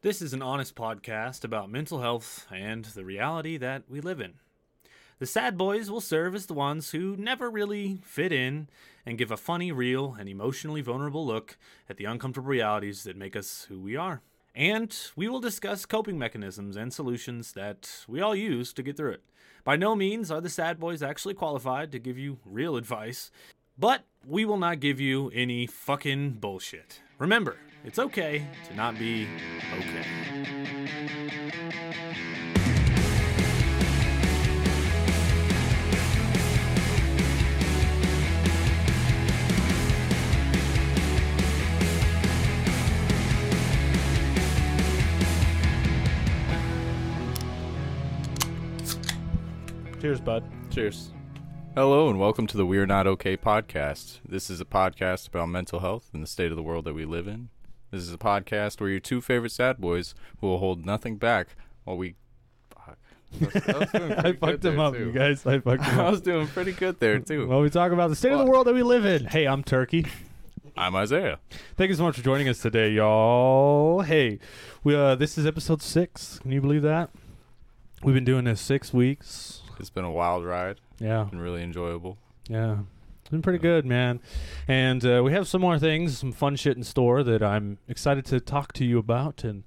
This is an honest podcast about mental health and the reality that we live in. The sad boys will serve as the ones who never really fit in and give a funny, real, and emotionally vulnerable look at the uncomfortable realities that make us who we are. And we will discuss coping mechanisms and solutions that we all use to get through it. By no means are the sad boys actually qualified to give you real advice, but we will not give you any fucking bullshit. Remember, it's okay to not be okay. Cheers, bud. Cheers. Hello and welcome to the We're Not Okay podcast. This is a podcast about mental health and the state of the world that we live in. This is a podcast where your two favorite sad boys who will hold nothing back while we. Fuck. I was- I was I fucked good him up, too. you guys. I fucked him I was doing pretty good there too. Well, we talk about the state of the world that we live in. Hey, I'm Turkey. I'm Isaiah. Thank you so much for joining us today, y'all. Hey, we uh, this is episode six. Can you believe that? We've been doing this six weeks. It's been a wild ride. Yeah, Been really enjoyable. yeah. It's been pretty good, man. And uh, we have some more things, some fun shit in store that I'm excited to talk to you about and,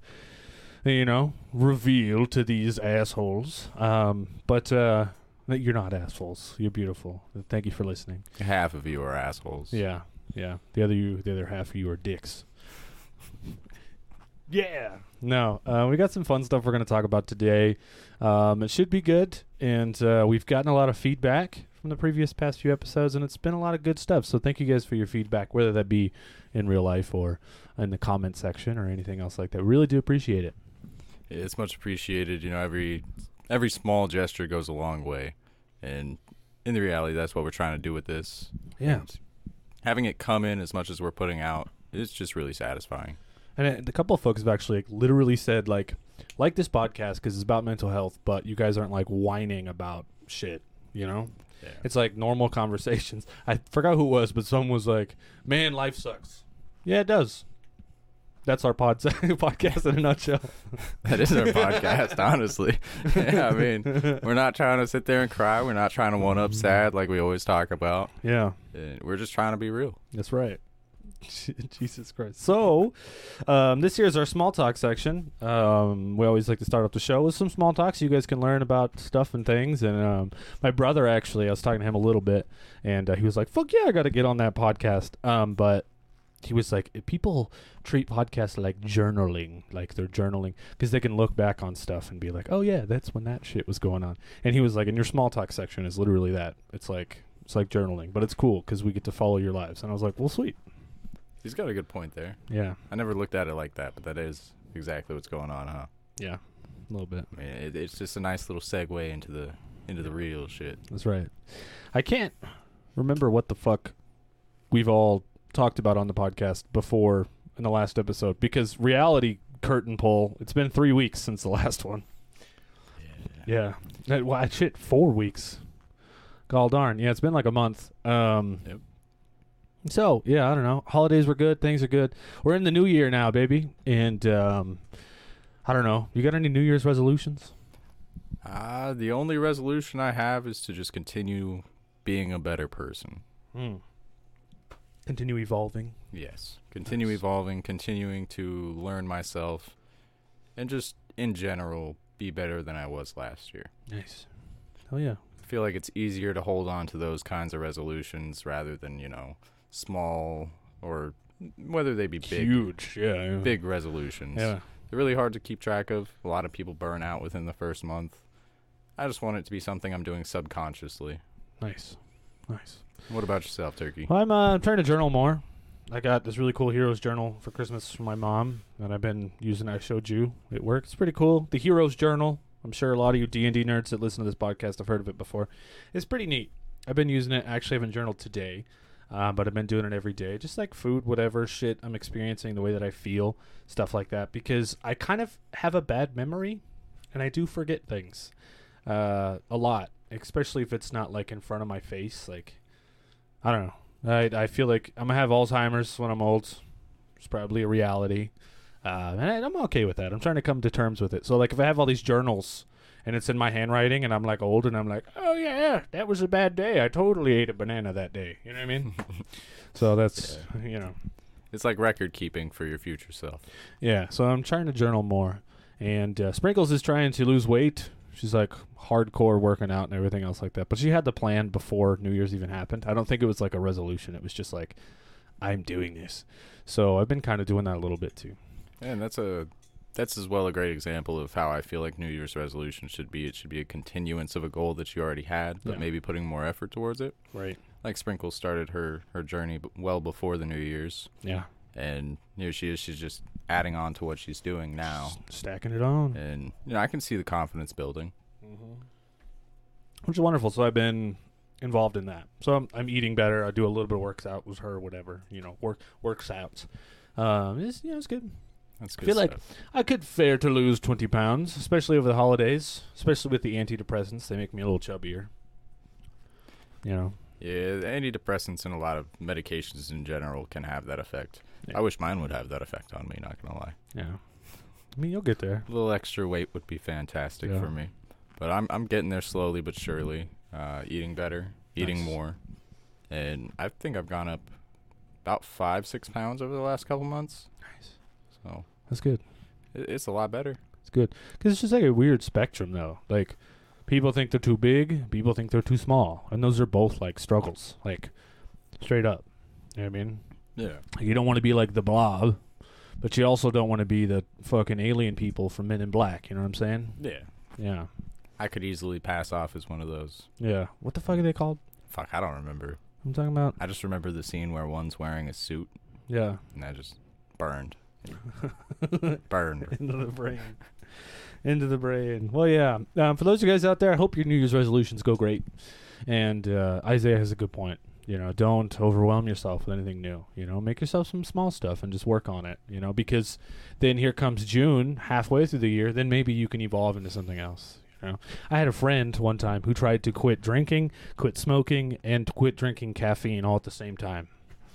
you know, reveal to these assholes. Um, but uh, you're not assholes. You're beautiful. Thank you for listening. Half of you are assholes. Yeah, yeah. The other you, the other half of you are dicks. yeah. No, uh, we got some fun stuff we're going to talk about today. Um, it should be good, and uh, we've gotten a lot of feedback from the previous past few episodes, and it's been a lot of good stuff. So thank you guys for your feedback, whether that be in real life or in the comment section or anything else like that. We really do appreciate it. It's much appreciated. You know, every every small gesture goes a long way, and in the reality, that's what we're trying to do with this. Yeah. And having it come in as much as we're putting out is just really satisfying. And a couple of folks have actually like, literally said like, like this podcast because it's about mental health, but you guys aren't like whining about shit. You know, Yeah. it's like normal conversations. I forgot who it was, but someone was like, "Man, life sucks." Yeah, it does. That's our pod podcast in a nutshell. that is our podcast, honestly. yeah, I mean, we're not trying to sit there and cry. We're not trying to one up sad like we always talk about. Yeah, Uh, We're just trying to be real. that's right. Jesus Christ. So, um, this here is our small talk section. Um, we always like to start off the show with some small talk so you guys can learn about stuff and things. And um, my brother, actually, I was talking to him a little bit, and uh, he was like, fuck yeah, I got to get on that podcast. Um, but he was like, people treat podcasts like journaling, like they're journaling, because they can look back on stuff and be like, oh yeah, that's when that shit was going on. And he was like, and your small talk section is literally that. It's like, it's like journaling, but it's cool because we get to follow your lives. And I was like, well, sweet. He's got a good point there. Yeah. I never looked at it like that, but that is exactly what's going on, huh? Yeah, a little bit. I mean, it, it's just a nice little segue into the into the real shit. That's right. I can't remember what the fuck we've all talked about on the podcast before in the last episode because reality curtain pull. It's been three weeks since the last one. Yeah. That- Well, shit, four weeks. God darn. Yeah, it's been like a month. Um, Yep. So yeah, I don't know. Holidays were good. Things are good. We're in the new year now, baby, and um, I don't know. You got any New Year's resolutions? Uh, the only resolution I have is to just continue being a better person. Hmm. Continue evolving. Yes. Continue Nice. evolving, continuing to learn myself, and just in general be better than I was last year. Nice. Oh yeah. I feel like it's easier to hold on to those kinds of resolutions rather than, you know, small or whether they be big Huge. Yeah. yeah. big resolutions. Yeah. They're really hard to keep track of. A lot of people burn out within the first month. I just want it to be something I'm doing subconsciously. Nice. Nice. What about yourself, Turkey? Well, I'm uh, trying to journal more. I got this really cool Heroes Journal for Christmas from my mom that I've been using. I showed you. It works. It's pretty cool. The Heroes Journal. I'm sure a lot of you D&D nerds that listen to this podcast have heard of it before. It's pretty neat. I've been using it. Actually, I haven't journaled today, uh, but I've been doing it every day. Just like food, whatever shit I'm experiencing, the way that I feel, stuff like that. Because I kind of have a bad memory, and I do forget things uh, a lot, especially if it's not like in front of my face. Like, I don't know. I I feel like I'm gonna have Alzheimer's when I'm old. It's probably a reality. Uh, and I, I'm okay with that. I'm trying to come to terms with it. So like if I have all these journals and it's in my handwriting and I'm like old and I'm like, oh yeah, that was a bad day. I totally ate a banana that day. You know what I mean? so that's you know It's like record keeping for your future self. yeah. So I'm trying to journal more. And uh, Sprinkles is trying to lose weight. She's like hardcore working out and everything else like that. But she had the plan before New Year's even happened. I don't think it was like a resolution. It was just like, I'm doing this. So I've been kind of doing that a little bit too. And that's a that's as well a great example of how I feel like New Year's resolution should be. It should be a continuance of a goal that you already had, but Yeah. maybe putting more effort towards it. Right. Like Sprinkle started her her journey well before the New Year's, Yeah. and here she is. She's just adding on to what she's doing now, S- stacking it on. and you know I can see the confidence building. Which is wonderful. So I've been involved in that. So I'm, I'm eating better. I do a little bit of works out with her, whatever, you know, work works out. Um, it's, you know, it's good. That's I good feel like. I could fare to lose 20 pounds, especially over the holidays, especially with the antidepressants. They make me a little chubbier. You know, yeah, antidepressants and a lot of medications in general can have that effect. Yeah. I wish mine would have that effect on me. Not gonna lie. yeah. I mean, you'll get there. A little extra weight would be fantastic Yeah. for me. But I'm I'm getting there slowly but surely. Uh, eating better, eating Nice. more, and I think I've gone up about five six pounds over the last couple months. Nice. So That's good. it's a lot better. It's good. Because it's just like a weird spectrum, though. Like, people think they're too big, people think they're too small. And those are both, like, struggles. Like, straight up. You know what I mean? Yeah. Like, you don't want to be like the blob, but you also don't want to be the fucking alien people from Men in Black. You know what I'm saying? Yeah. Yeah. I could easily pass off as one of those. Yeah. What the fuck are they called? Fuck, I don't remember. I'm talking about. I just remember the scene where one's wearing a suit Yeah. and I just burned. burned. Into the brain. Into the brain. Well, yeah. Um, for those of you guys out there, I hope your New Year's resolutions go great. And uh, Isaiah has a good point. You know, don't overwhelm yourself with anything new. You know, make yourself some small stuff and just work on it. You know, because then here comes June, halfway through the year. Then maybe you can evolve into something else. You know, I had a friend one time who tried to quit drinking, quit smoking, and quit drinking caffeine all at the same time.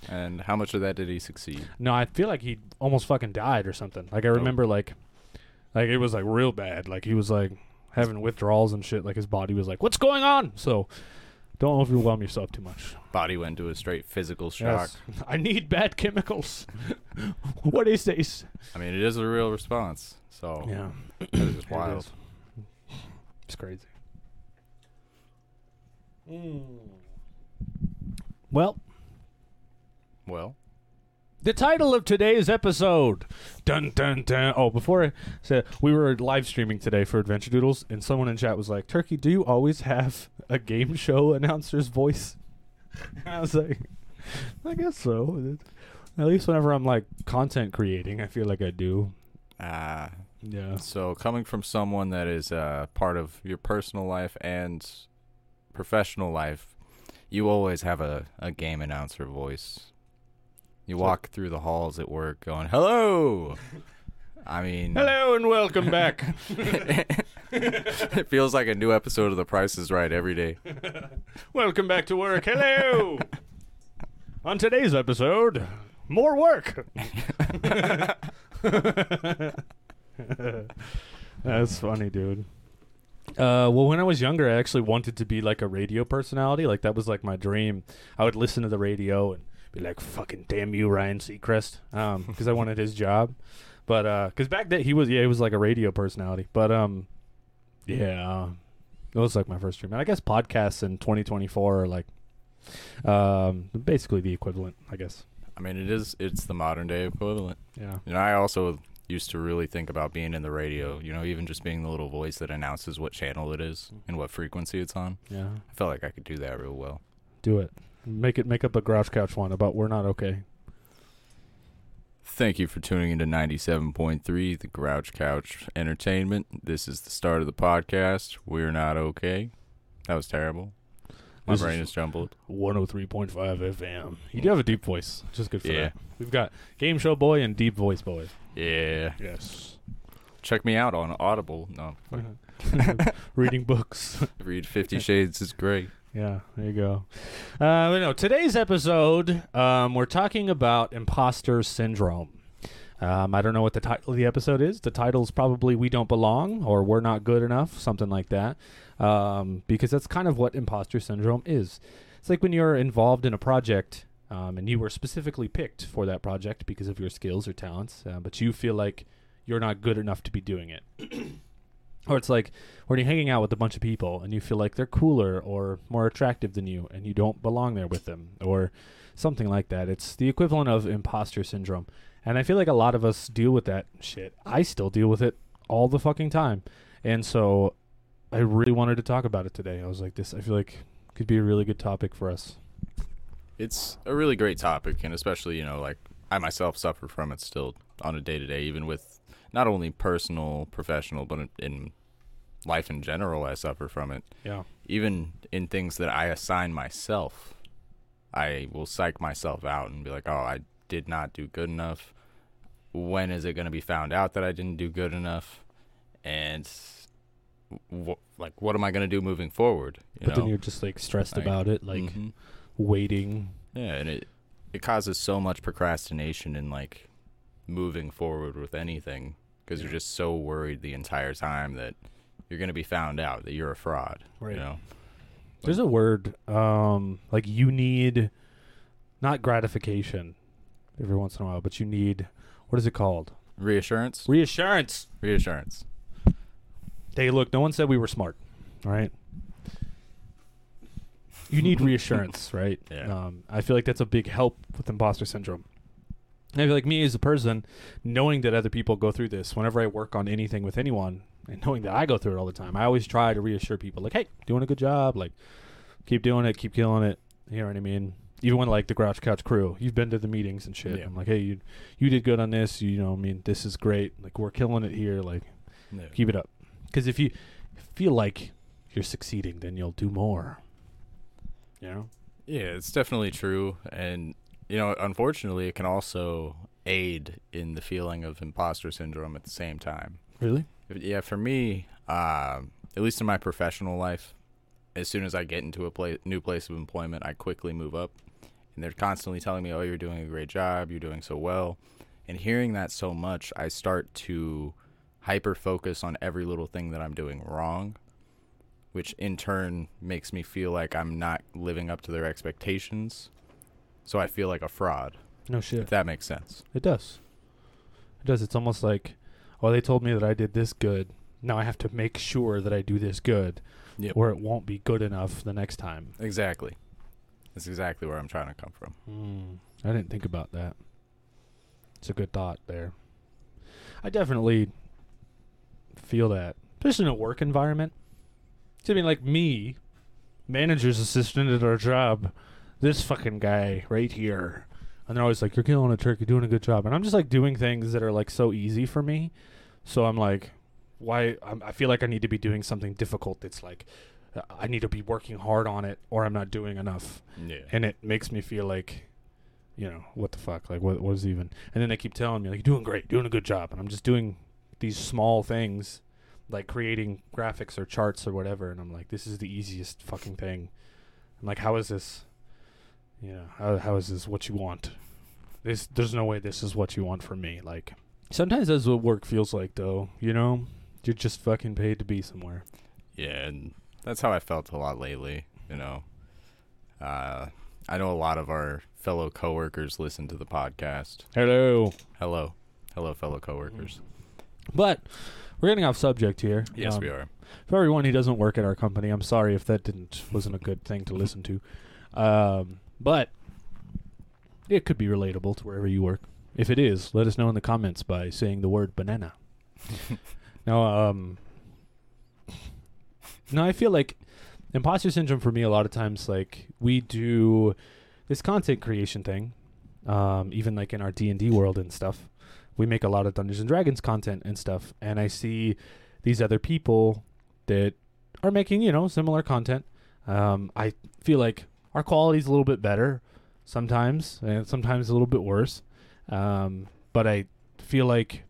And how much of that did he succeed? No, I feel like he almost fucking died or something. Like I oh. remember, like, like it was like real bad. Like he was like having withdrawals and shit. Like his body was like, "What's going on?" So don't overwhelm yourself too much. Body went into a straight physical shock. Yes. I need bad chemicals. what is this? I mean, it is a real response. So Yeah, it's just wild. is. It's crazy. Mm. Well, Well, The title of today's episode. Dun dun dun. Oh, before I said we were live streaming today for Adventure Doodles, and someone in chat was like, "Turkey, do you always have a game show announcer's voice?" And I was like, "I guess so. At least whenever I'm like content creating, I feel like I do." uh, Yeah. so coming from someone that is uh, part of your personal life and professional life, you always have a, a game announcer voice. You walk through the halls at work going, hello! I mean, Hello and welcome back. it feels like a new episode of The Price is Right every day. welcome back to work. Hello. On today's episode, more work. That's funny, dude. Uh, well, when I was younger, I actually wanted to be like a radio personality. Like that was like my dream. I would listen to the radio and be like, "Fucking damn you, Ryan Seacrest," um, because I wanted his job. But uh, because back then he was, yeah, he was like a radio personality. But um, yeah, it was like my first dream. And I guess podcasts in 2024 are like, um, basically the equivalent. I guess. I mean, it is, it's the modern day equivalent. Yeah. You know, I also used to really think about being in the radio, you know, even just being the little voice that announces what channel it is and what frequency it's on. Yeah. I felt like I could do that real well. Do it. Make it. Make up a Grouch Couch one about we're not okay. Thank you for tuning into 97.3, the Grouch Couch Entertainment. This is the start of the podcast. We're not okay. That was terrible. My This brain is- is jumbled. 103.5 FM. You do have a deep voice, which is good for Yeah. that. We've got Game Show Boy and Deep Voice Boy. Yeah. Yes. Check me out on Audible. No, Reading books. read Fifty Shades is great. Yeah, there you go. Uh, but no, today's episode, um, we're talking about imposter syndrome. Um, I don't know what the title of the episode is. The title's probably "We Don't Belong" or "We're Not Good Enough," something like that, um, because that's kind of what imposter syndrome is. It's like when you're involved in a project um, and you were specifically picked for that project because of your skills or talents, uh, but you feel like you're not good enough to be doing it. Or it's like when you're hanging out with a bunch of people and you feel like they're cooler or more attractive than you and you don't belong there with them or something like that. It's the equivalent of imposter syndrome. And I feel like a lot of us deal with that shit. I still deal with it all the fucking time. And so I really wanted to talk about it today. I was like this I feel like could be a really good topic for us. It's a really great topic, and especially you know, like I myself suffer from it still on a day to day, even with not only personal, professional, but in, in life in general. I suffer from it. Yeah. Even in things that I assign myself, I will psych myself out and be like, "Oh, I did not do good enough." When is it going to be found out that I didn't do good enough? And wh- like, what am I going to do moving forward? You but know? then you're just like stressed Like, about it, like Mhm. waiting. Yeah, and it it causes so much procrastination and like moving forward with anything because you're just so worried the entire time that you're going to be found out that you're a fraud. Right. You know. There's a word, um, like you need not gratification every once in a while, but you need what is it called? Reassurance. Reassurance. Reassurance. Hey, look, no one said we were smart, all right? You need reassurance, right? Yeah. Um, I feel like that's a big help with imposter syndrome. Feel like me as a person, knowing that other people go through this, whenever I work on anything with anyone, and knowing that I go through it all the time, I always try to reassure people, like, "Hey, doing a good job. Like, keep doing it, keep killing it." You know what I mean? Even when like the Grouch Couch crew, you've been to the meetings and shit. Yeah. I'm like, "Hey, you, you did good on this. You know, I mean, this is great. Like, we're killing it here. Like, Yeah. keep it up." Because if you feel like you're succeeding, then you'll do more. You know? Yeah, it's definitely true, and you know, unfortunately, it can also aid in the feeling of imposter syndrome at the same time. Really? Yeah, for me, um, at least in my professional life, as soon as I get into a new place of employment, I quickly move up. And they're constantly telling me, oh, you're doing a great job, you're doing so well. And hearing that so much, I start to hyper focus on every little thing that I'm doing wrong, which in turn makes me feel like I'm not living up to their expectations. So I feel like a fraud, No shit. if that makes sense. It does. It does. It's almost like, oh, they told me that I did this good. Now I have to make sure that I do this good, Yep. or it won't be good enough the next time. Exactly. That's exactly where I'm trying to come from. Mm, I didn't think about that. It's a good thought there. I definitely feel that, especially in a work environment. I mean, like me, manager's assistant at our job, this fucking guy right here. And they're always like, You're killing a turkey, doing a good job. And I'm just like doing things that are like so easy for me. So I'm like, Why? I'm, I feel like I need to be doing something difficult that's like, I need to be working hard on it or I'm not doing enough Yeah. and it makes me feel like you know what the fuck like what is even and then they keep telling me like you're doing great doing a good job and i'm just doing these small things like creating graphics or charts or whatever and i'm like this is the easiest fucking thing i'm like how is this you know how, how is this what you want this there's no way this is what you want from me like sometimes that's what work feels like though you know you're just fucking paid to be somewhere Yeah, and that's how I felt a lot lately. You know, uh, I know a lot of our fellow coworkers listen to the podcast. hello Hello, hello, fellow coworkers. but we're getting off subject here Yes, Um, we are. For everyone who doesn't work at our company, I'm sorry if that didn't wasn't a good thing to listen to. Um, but it could be relatable to wherever you work. If it is, let us know in the comments by saying the word banana. now, um, no, I feel like imposter syndrome for me a lot of times like we do this content creation thing, um, even like in our D and D world and stuff. We make a lot of Dungeons and Dragons content and stuff, and I see these other people that are making you know similar content. Um, I feel like our quality's a little bit better sometimes, and sometimes a little bit worse. Um, but I feel like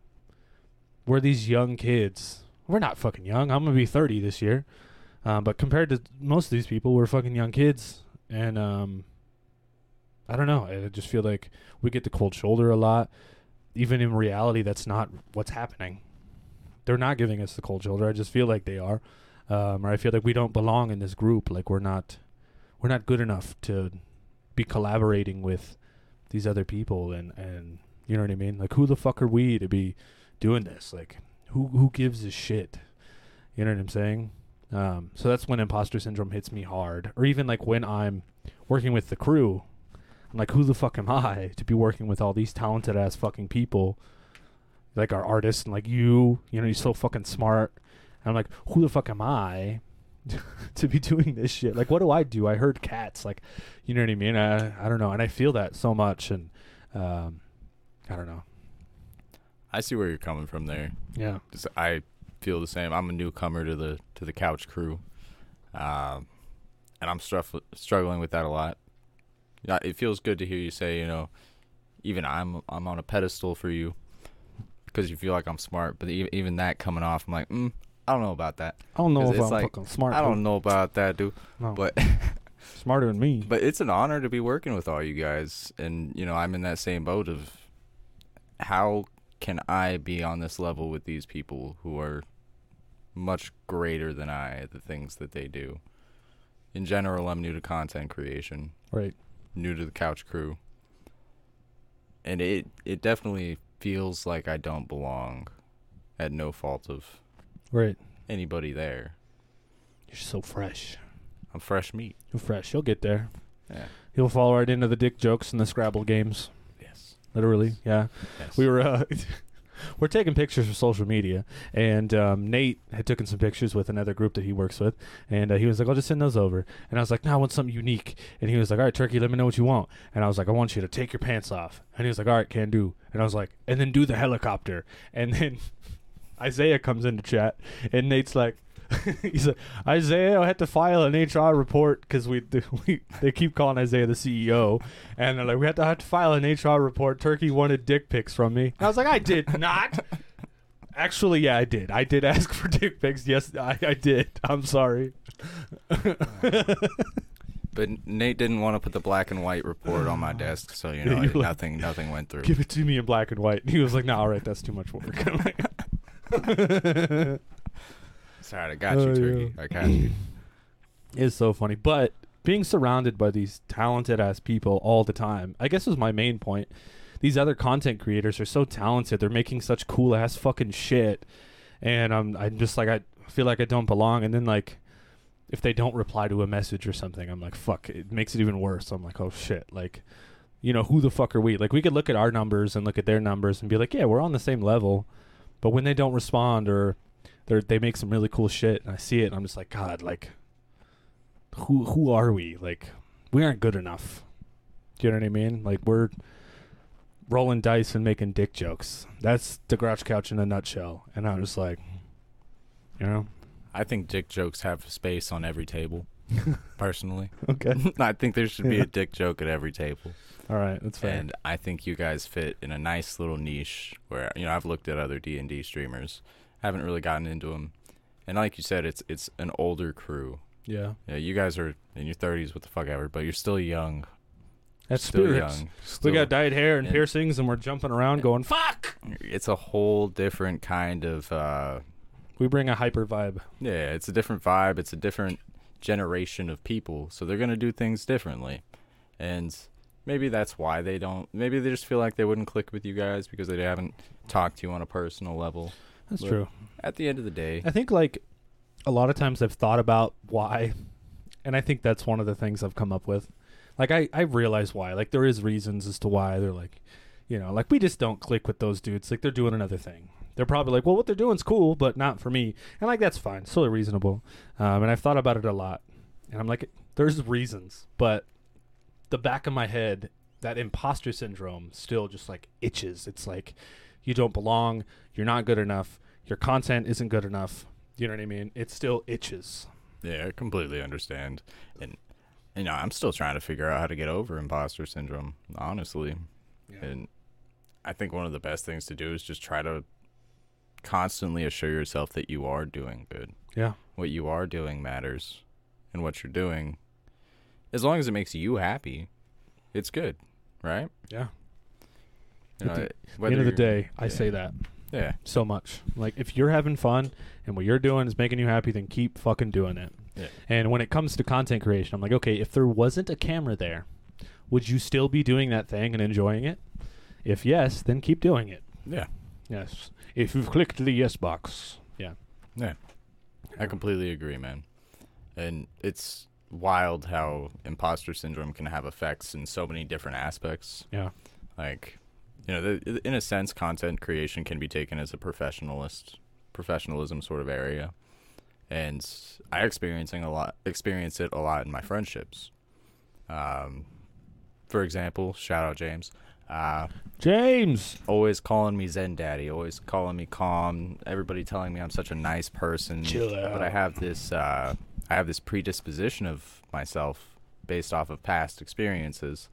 we're these young kids. We're not fucking young. I'm gonna be 30 this year, um, but compared to most of these people, we're fucking young kids, and um, I don't know. I just feel like we get the cold shoulder a lot. even in reality, that's not what's happening. They're not giving us the cold shoulder. I just feel like they are, um, or I feel like we don't belong in this group. Like we're not, we're not good enough to be collaborating with these other people, and and you know what I mean. Like who the fuck are we to be doing this? Like who who gives a shit? You know what I'm saying? Um, so that's when imposter syndrome hits me hard, or even like when I'm working with the crew. I'm like, who the fuck am I to be working with all these talented ass fucking people, like our artists and like you? You know, you're so fucking smart. And I'm like, who the fuck am I to be doing this shit? Like, what do I do? I herd cats. Like, you know what I mean? I I don't know, and I feel that so much, and um, I don't know. I see where you're coming from there. Yeah. 'Cause I feel the same. I'm a newcomer to the to the couch crew, um, and I'm struff- struggling with that a lot. Yeah, it feels good to hear you say, you know, even I'm I'm on a pedestal for you because you feel like I'm smart. But even, even that coming off, I'm like, mm, I don't know about that. I don't know if I'm like, fucking smart. I don't know about that, dude. No. But smarter than me. but it's an honor to be working with all you guys, and you know, I'm in that same boat of how can I be on this level with these people who are much greater than I at the things that they do. In general, I'm new to content creation, right. new to the couch crew. And it it definitely feels like I don't belong at no fault of Right. anybody there. You're so fresh. I'm fresh meat. You're fresh. You'll get there. Yeah. You'll fall right into the dick jokes and the Scrabble games. Yes. Literally. Yeah. yes. We were uh, we're taking pictures for social media, and um, Nate had taken some pictures with another group that he works with, and uh, he was like, "I'll just send those over." And I was like, "No, I want something unique." And he was like, "All right, Turkey, let me know what you want." And I was like, "I want you to take your pants off." And he was like, "All right, can do." And I was like, "And then do the helicopter." And then Isaiah comes into chat, and Nate's like. He's like Isaiah. I had to file an HR report because we, we they keep calling Isaiah the CEO, and they're like, we had to have to file an HR report. Turkey wanted dick pics from me. And I was like, I did not. Actually, yeah, I did. I did ask for dick pics. Yes, I, I did. I'm sorry. But Nate didn't want to put the black and white report on my desk, so you know You're like, nothing nothing went through. Give it to me in black and white. And he was like, No, all right, that's too much work. I'm like, Sorry, I got Oh, you, turkey. I got you. It's so funny. But being surrounded by these talented ass people all the time, I guess was my main point. These other content creators are so talented. They're making such cool ass fucking shit. And I'm I'm just like I feel like I don't belong and then like if they don't reply to a message or something, I'm like, fuck, it makes it even worse. I'm like, oh shit. Like, you know, who the fuck are we? Like we could look at our numbers and look at their numbers and be like, yeah, we're on the same level. But when they don't respond or they they make some really cool shit and I see it and I'm just like, God, like who who are we? Like we aren't good enough. Do you know what I mean? Like we're rolling dice and making dick jokes. That's the grouch couch in a nutshell. And I'm just like, you know, I think dick jokes have space on every table. Personally, okay, I think there should be Yeah. a dick joke at every table, all right, that's fair. and I think you guys fit in a nice little niche where you know I've looked at other D and D streamers, haven't really gotten into them, and like you said, it's it's an older crew. yeah, Yeah, you guys are in your thirties, what the fuck ever, but you're still young. that's still spirits. young. We Still- got dyed hair and and- piercings, and we're jumping around, going fuck. It's a whole different kind of. uh We bring a hyper vibe. Yeah, it's a different vibe. It's a different generation of people, so they're gonna do things differently, and maybe that's why they don't. Maybe they just feel like they wouldn't click with you guys because they haven't talked to you on a personal level. That's But- true. At the end of the day, I think like a lot of times I've thought about why, and I think that's one of the things I've come up with. Like I I realize why. Like there is reasons as to why they're like, you know, like we just don't click with those dudes. Like they're doing another thing. They're probably like, well, what they're doing's cool, but not for me. And like that's fine, it's totally reasonable. Um, and I've thought about it a lot, and I'm like, there's reasons, but the back of my head, that imposter syndrome still just like itches. It's like you don't belong. You're not good enough. Your content isn't good enough. You know what I mean? It still itches. yeah, I completely understand, and you know, I'm still trying to figure out how to get over imposter syndrome. Honestly, and I think one of the best things to do is just try to constantly assure yourself that you are doing good. Yeah. What you are doing matters, and what you're doing, as long as it makes you happy, it's good, right? Yeah. You know, At the- it- At the whether end of the day, I yeah. say that Yeah. so much. Like if you're having fun and what you're doing is making you happy, then keep fucking doing it. Yeah. And when it comes to content creation, I'm like, okay, if there wasn't a camera there, would you still be doing that thing and enjoying it? If yes, then keep doing it. Yeah. Yes. If you've clicked the yes box. Yeah. Yeah. I completely agree, man. And it's wild how imposter syndrome can have effects in so many different aspects. Yeah. Like, you know, the, in a sense, content creation can be taken as a professionalist, professionalism sort of area, and I experiencing a lot, experience it a lot in my friendships. Um, for example, shout out James. Uh, James. always calling me Zen Daddy, always calling me calm. Everybody telling me I'm such a nice person. Chill out. But I have this, uh, I have this predisposition of myself based off of past experiences.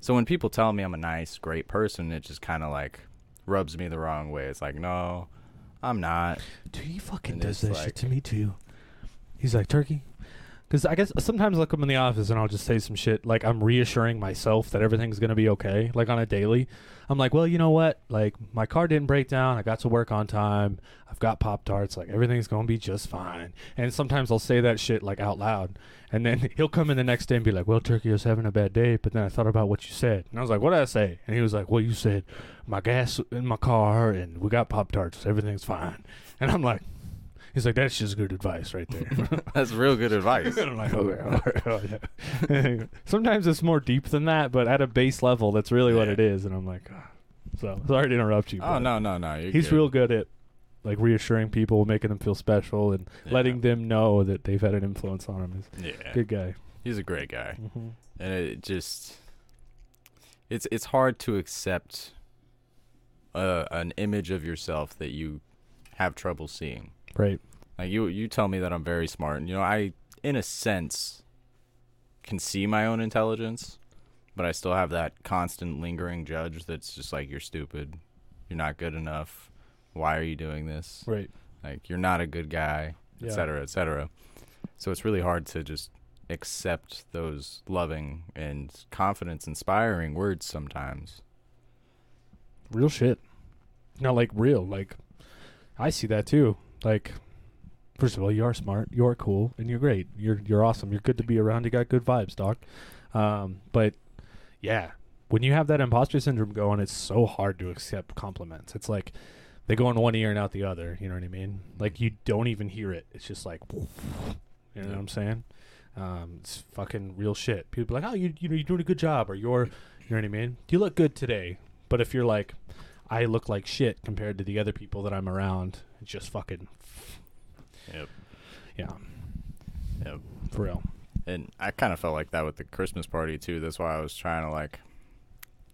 So when people tell me I'm a nice, great person, it just kind of like rubs me the wrong way. It's like, no, I'm not. Dude, he fucking And does that like- shit to me too. He's like, Turkey. Because I guess sometimes I'll come in the office and I'll just say some shit like I'm reassuring myself that everything's going to be okay, like on a daily. I'm like, well, you know what? Like, my car didn't break down. I got to work on time. I've got Pop Tarts. Like, everything's going to be just fine. And sometimes I'll say that shit like out loud. And then he'll come in the next day and be like, well, Turkey was having a bad day. But then I thought about what you said. And I was like, what did I say? And he was like, well, you said my gas in my car and we got Pop Tarts. Everything's fine. And I'm like, he's like, that's just good advice right there. That's real good advice. I'm like, okay, all right, oh. Sometimes it's more deep than that, but at a base level, that's really what Yeah. it is. And I'm like, ah. so sorry to interrupt you. oh but no, no, no. You're he's good. real good at like reassuring people, making them feel special, and Yeah. letting them know that they've had an influence on him. He's Yeah, good guy. he's a great guy. Mm-hmm. and it just it's it's hard to accept uh, an image of yourself that you have trouble seeing. Right. Like you you tell me that I'm very smart, and you know I in a sense can see my own intelligence, but I still have that constant lingering judge that's just like you're stupid, you're not good enough. Why are you doing this? Right. Like you're not a good guy, Yeah. et cetera, et cetera. So it's really hard to just accept those loving and confidence inspiring words sometimes. Real shit. Not like real. Like I see that too. Like first of all, you are smart, you're cool, and you're great. You're you're awesome. You're good to be around. You got good vibes, doc. Um, but yeah, when you have that imposter syndrome going, it's so hard to accept compliments. It's like they go in one ear and out the other. You know what I mean? Like you don't even hear it. It's just like, you know what I'm saying? Um, it's fucking real shit. People be like, oh, you you know you're doing a good job, or you're, you know what I mean? You look good today. But if you're like, I look like shit compared to the other people that I'm around, it's just fucking, Yep. yeah, Yep. for real. And I kind of felt like that with the Christmas party too. That's why I was trying to like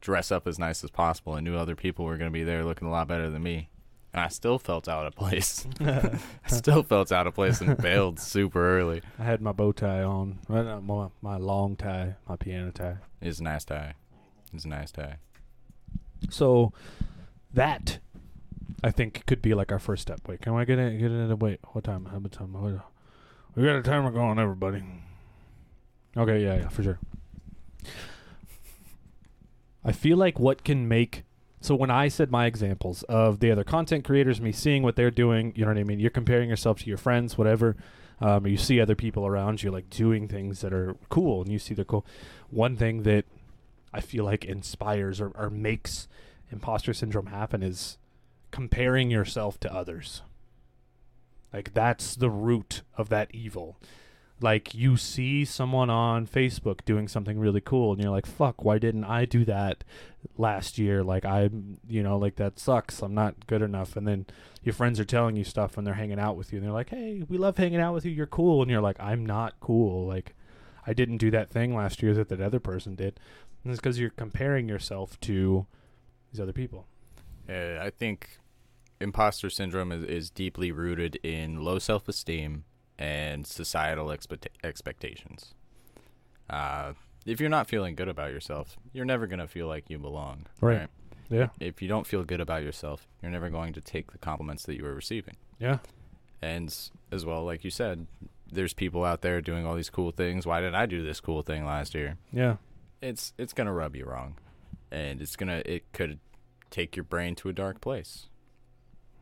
dress up as nice as possible. I knew other people were going to be there looking a lot better than me. And I still felt out of place. I still felt out of place and bailed super early. I had my bow tie on, uh, my, my long tie, my piano tie. It's a nice tie. It's a nice tie. So that I think could be like our first step. Wait, can I get in? Get in? Wait, what time? How much time? We got a timer going, everybody. Okay, yeah, yeah, for sure. I feel like what can make so when I said my examples of the other content creators, me seeing what they're doing, you know what I mean. You're comparing yourself to your friends, whatever. Um, you see other people around you like doing things that are cool, and you see they're cool. One thing that I feel like inspires or, or makes imposter syndrome happen is comparing yourself to others. Like that's the root of that evil. Like you see someone on Facebook doing something really cool and you're like, "Fuck, why didn't I do that last year? Like I'm, you know, like that sucks. I'm not good enough." And then your friends are telling you stuff when they're hanging out with you and they're like, "Hey, we love hanging out with you. You're cool." And you're like, "I'm not cool. Like I didn't do that thing last year that that other person did." And it's because you're comparing yourself to these other people. Uh, I think imposter syndrome is, is deeply rooted in low self esteem and societal expect- expectations. Uh, if you're not feeling good about yourself, you're never going to feel like you belong. Right. Yeah. If you don't feel good about yourself, you're never going to take the compliments that you are receiving. Yeah. And as well, like you said, there's people out there doing all these cool things. Why didn't I do this cool thing last year? Yeah. It's it's gonna rub you wrong, and it's gonna it could take your brain to a dark place.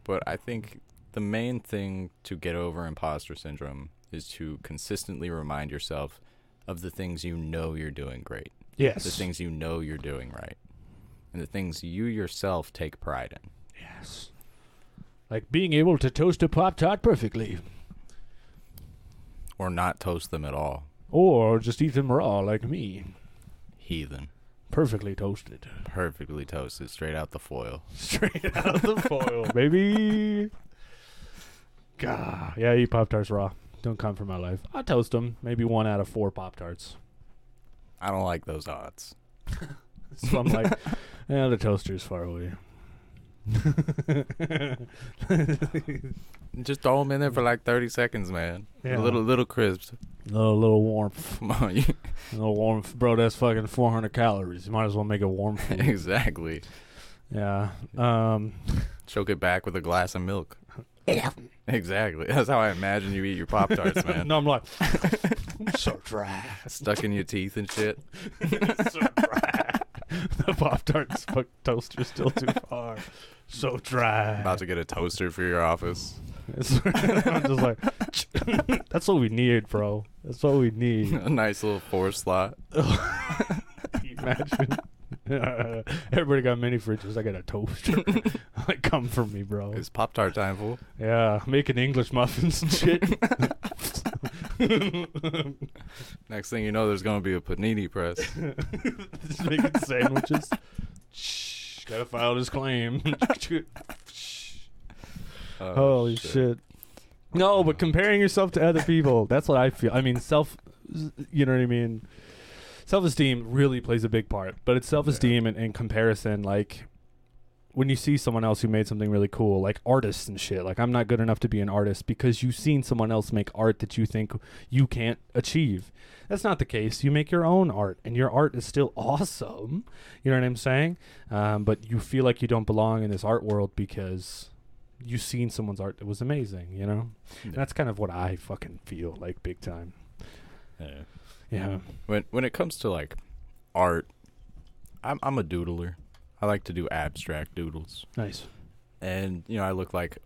But I think the main thing to get over imposter syndrome is to consistently remind yourself of the things you know you're doing great, Yes. the things you know you're doing right, and the things you yourself take pride in. Yes. Like being able to toast a Pop Tart perfectly. Or not toast them at all. Or just eat them raw like me. Heathen. Perfectly toasted. Perfectly toasted, straight out the foil. Straight out of the foil, baby. God. Yeah, I eat Pop Tarts raw. Don't come for my life. I toast them. Maybe one out of four Pop Tarts. I don't like those odds. So I'm like, yeah, the toaster's far away. Just throw them in there for like 30 seconds, man. Yeah. A little, little crisp. little, little warmth. Come on, you. A little warmth. Bro, that's fucking 400 calories. You might as well make it warm. food. exactly. yeah. Um, Choke it back with a glass of milk. exactly. That's how I imagine you eat your Pop Tarts, man. no, I'm like, I'm so dry. Stuck in your teeth and shit. so dry. the Pop Tarts fuck toaster's still too far. So dry. About to get a toaster for your office. I'm just like, that's what we need, bro. That's what we need. a nice little four slot. Imagine. everybody got mini fridges. I got a toaster. like, come for me, bro. It's Pop Tart time, fool. Yeah, making English muffins and shit. Next thing you know, there's going to be a panini press. Just making sandwiches. Shh, gotta file this claim. Oh, Holy shit. No, but oh. comparing yourself to other people, that's what I feel. I mean, self, you know what I mean? Self esteem really plays a big part, but it's self esteem and, and comparison. Like, when you see someone else who made something really cool, like artists and shit, like, I'm not good enough to be an artist because you've seen someone else make art that you think you can't achieve. That's not the case. You make your own art, and your art is still awesome. You know what I'm saying? Um, but you feel like you don't belong in this art world because you've seen someone's art that was amazing, you know? Yeah. That's kind of what I fucking feel like big time. Yeah. Yeah. When when it comes to like art, I'm I'm a doodler. I like to do abstract doodles. Nice. and you know i look like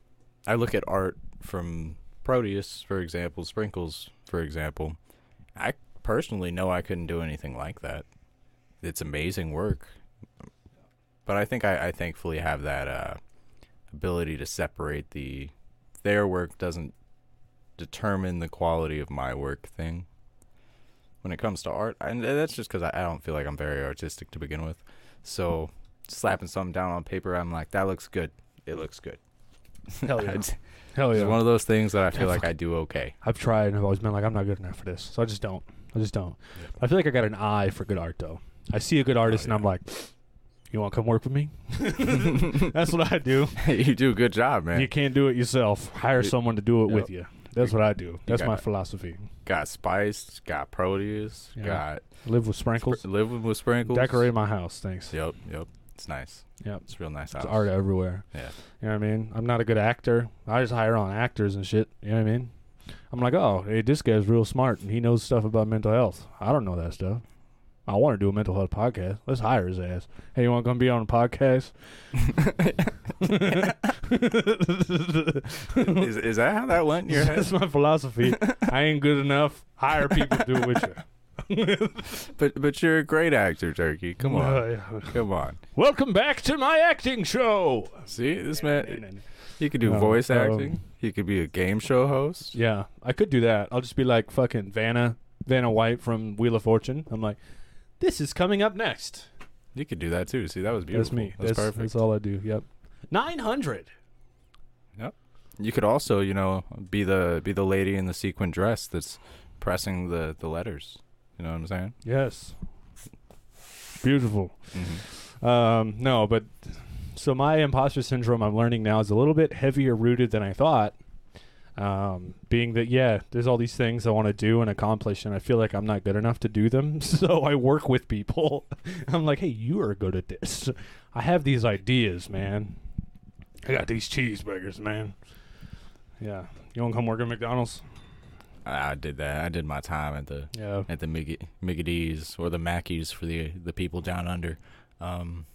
i look at art from proteus for example sprinkles for example. I personally know i couldn't do anything like that. It's amazing work. But i think i, I thankfully have that uh, ability to separate the their work doesn't determine the quality of my work thing. When it comes to art and that's just because I, I don't feel like i'm very artistic to begin with. So slapping something down on paper i'm like that looks good it looks good Hell yeah. It's Hell it's one of those things that I feel like. I do okay. I've tried and I've always been like, I'm not good enough for this. So I just don't. I just don't. I feel like I got an eye for good art, though. I see a good artist oh, and I'm like, you want to come work with me? That's what I do. you do a good job, man. You can't do it yourself. Hire someone to do it Yep. with you. That's what I do. That's my got- philosophy. got Spice, got Proteus, Yeah. got Live with sprinkles. Spr- live with sprinkles. Decorate my house. Thanks. Yep, yep. It's nice. Yep. It's real nice There's house. art everywhere. Yeah. You know what I mean? I'm not a good actor. I just hire on actors and shit. You know what I mean? I'm like, oh, hey, this guy's real smart and he knows stuff about mental health. I don't know that stuff. I want to do a mental health podcast. Let's hire his ass. Hey, you want to come be on a podcast? is, is that how that went in your head? That's my philosophy. I ain't good enough. Hire people to do it with you. But but you're a great actor, Turkey. Come on, Uh, yeah. come on. Welcome back to my acting show. See this man. He could do No, voice um, acting. He could be a game show host. Yeah, I could do that. I'll just be like fucking Vanna, Vanna White from Wheel of Fortune. I'm like, this is coming up next. You could do that too. See, that was beautiful. That's me. That's, perfect. That's all I do. Yep. Nine hundred. Yep. You could also, you know, be the be the lady in the sequin dress that's pressing the the letters. You know what I'm saying? Yes. Beautiful. Mm-hmm. Um, no, but so my imposter syndrome I'm learning now is a little bit heavier rooted than I thought. Um, being that yeah, there's all these things I want to do and accomplish, and I feel like I'm not good enough to do them. So I work with people. I'm like, hey, you are good at this. I have these ideas, man. I got these cheeseburgers, man. Yeah, you want to come work at McDonald's? I, I did that. I did my time at the Yeah, at the Miggy, Miggities or the Mackies for the the people down under. Um,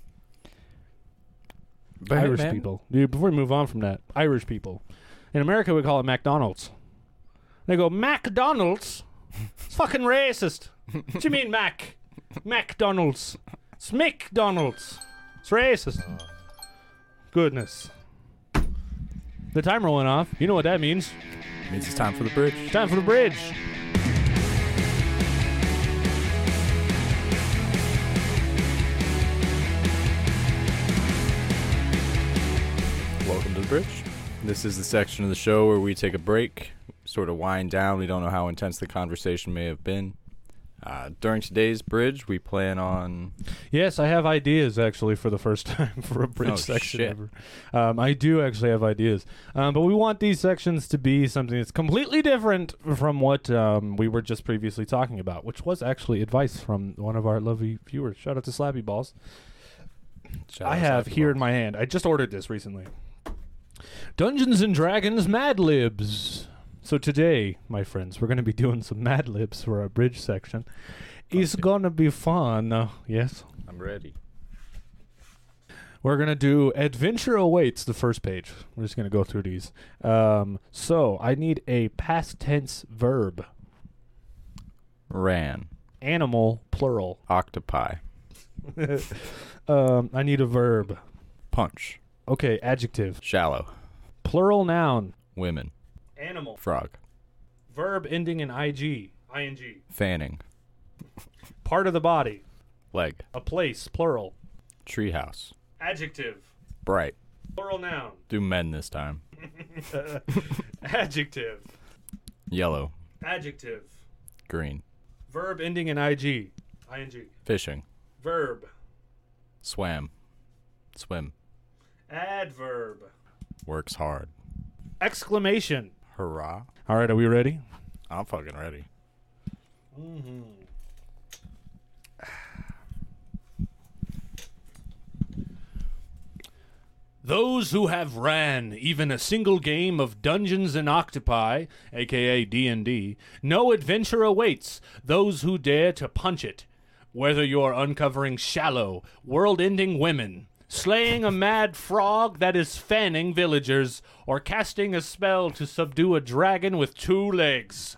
Irish man. people. Dude, before we move on from that, Irish people. In America, we call it McDonald's. They go, McDonald's? It's fucking racist. what do you mean, Mac? McDonald's. It's McDonald's. It's racist. Goodness. The timer went off. You know what that means. It Means it's time for the bridge. Time for the bridge. Welcome to the bridge. This is the section of the show where we take a break, sort of wind down. We don't know how intense the conversation may have been. Uh, during today's bridge, we plan on. Yes, I have ideas actually for the first time for a bridge Oh, section shit. ever. Um, I do actually have ideas, um, but we want these sections to be something that's completely different from what um, we were just previously talking about, which was actually advice from one of our lovely viewers. Shout out to Slappy Balls. I have here in my hand. I just ordered this recently. Dungeons and Dragons Mad Libs. So today, my friends, we're going to be doing some Mad Libs for our bridge section. It's Okay. gonna be fun. Uh, yes. I'm ready. We're gonna do adventure awaits the first page. We're just gonna go through these. Um, so I need a past tense verb, Ran. animal plural. Octopi. um, I need a verb. Punch. Okay, adjective, Shallow. plural noun, Women. Animal, Frog. verb ending in ig, ing, Fanning. part of the body, Leg. a place, plural, Treehouse. adjective, Bright. plural noun, Do men this time. adjective, Yellow. adjective, Green. verb ending in ig, ing, Fishing. verb, Swam. Swim. adverb, Works hard. exclamation. Hurrah. All right, are we ready? I'm fucking ready. Mm-hmm. Those who have ran even a single game of Dungeons and Octopi, aka D&D, no adventure awaits those who dare to punch it. Whether you're uncovering shallow, world-ending women, slaying a mad frog that is fanning villagers, or casting a spell to subdue a dragon with two legs.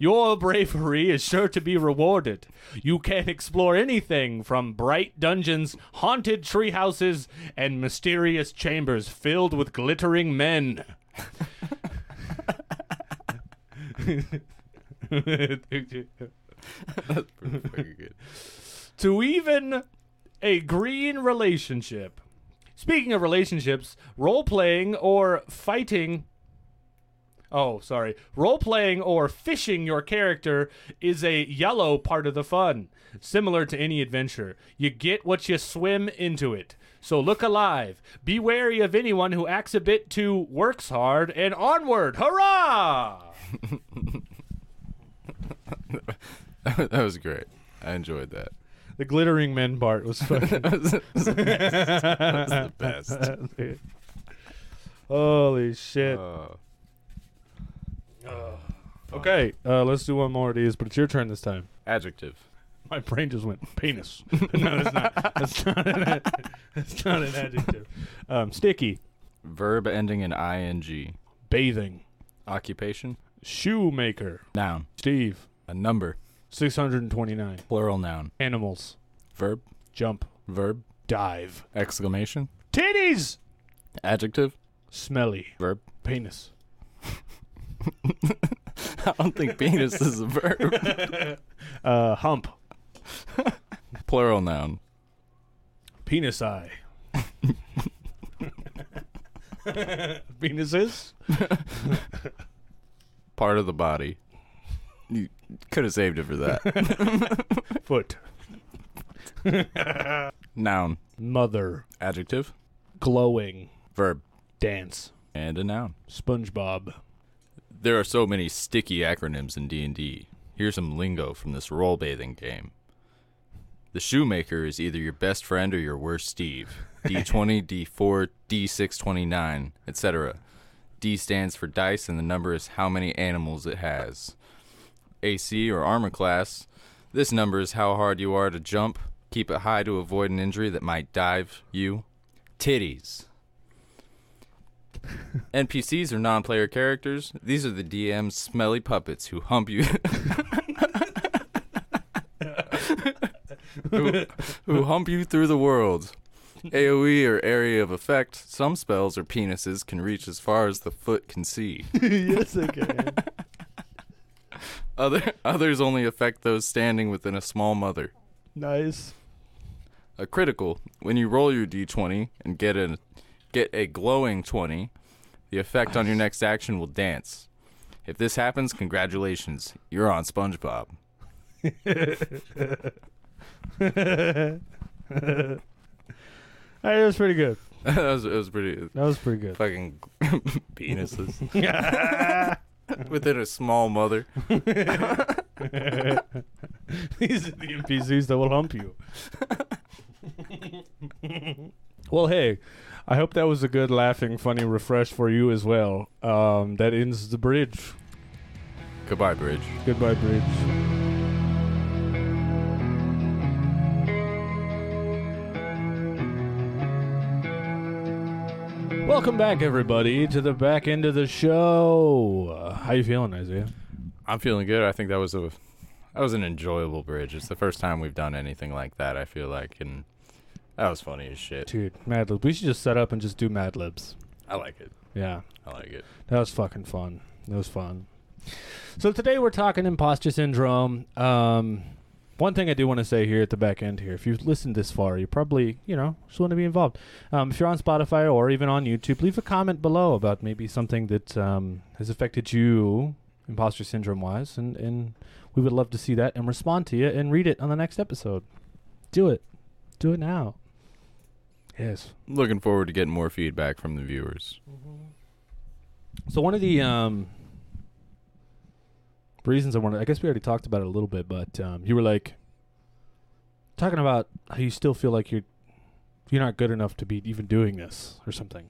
Your bravery is sure to be rewarded. You can explore anything from bright dungeons, haunted treehouses, and mysterious chambers filled with glittering men. That's pretty good. to even a green relationship. Speaking of relationships, role playing or fighting. Oh, sorry. Role playing or fishing your character is a yellow part of the fun. Similar to any adventure, you get what you swim into it. So look alive. Be wary of anyone who acts a bit too works hard and onward. Hurrah! that was great. I enjoyed that. The glittering men part was fucking. that was, the best. Holy shit. Uh, Okay, uh, let's do one more of these, but it's your turn this time. adjective. My brain just went penis. no, that's not. That's not an, ad- that's not an adjective. Um, sticky, Verb ending in ing. bathing, Occupation. shoemaker, Noun. Steve, A number. 629. Plural noun. Animals, Verb. jump, Verb. dive, Exclamation. titties, Adjective. smelly, Verb. penis, I don't think penis is a verb. uh, hump, Plural noun. penis eye. Penises, Part of the body. You could have saved it for that. foot, noun. mother, Adjective. glowing, Verb. dance, And a noun. SpongeBob. There are so many sticky acronyms in D&D. Here's some lingo from this role bathing game. The shoemaker is either your best friend or your worst Steve. D20, D4, D629, etc. D stands for dice and the number is how many animals it has. AC or armor class. This number is how hard you are to jump. Keep it high to avoid an injury that might dive you. Titties. NPCs are non-player characters. These are the DM's smelly puppets who hump you. who, who hump you through the world. AoE or area of effect. Some spells or penises can reach as far as the foot can see. yes, I can. Other others only affect those standing within a small mother. nice. A critical. When you roll your d20 and get a get a glowing 20, the effect on your next action will dance. If this happens, congratulations. You're on SpongeBob. That was pretty good. that was it was pretty That was pretty good. fucking penises within a small mother. These are the NPCs that will hump you. well, hey, I hope that was a good, laughing, funny refresh for you as well. Um, that ends the bridge. Goodbye, Bridge. Goodbye, bridge. Welcome back, everybody, to the back end of the show. Uh, how you feeling, Isaiah? I'm feeling good. I think that was a that was an enjoyable bridge. It's the first time we've done anything like that. I feel like, and that was funny as shit. Dude, Mad Libs. We should just set up and just do Mad Libs. I like it. Yeah, I like it. that was fucking fun. That was fun. So today we're talking imposter syndrome. Um, one thing I do want to say here at the back end here, if you've listened this far, you probably, you know, just want to be involved. Um, if you're on Spotify or even on YouTube, leave a comment below about maybe something that um, has affected you, imposter syndrome wise, and, and we would love to see that and respond to you and read it on the next episode. Do it. Do it now. Yes. Looking forward to getting more feedback from the viewers. So one of the um, reasons I wanted, I guess we already talked about it a little bit, but um, you were like talking about how you still feel like you're you're not good enough to be even doing this or something,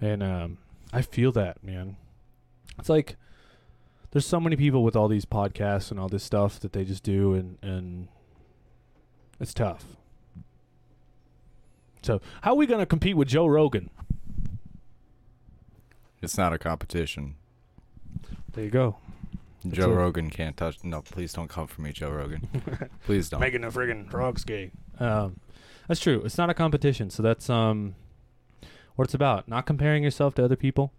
and um, I feel that man. It's like there's so many people with all these podcasts and all this stuff that they just do, and and it's tough. So how are we gonna compete with Joe Rogan? It's not a competition. There you go. Joe it. Rogan can't touch. No, please don't come for me, Joe Rogan. please don't. making the friggin' frogs gay. Um, that's true. It's not a competition, so that's um, what it's about. Not comparing yourself to other people.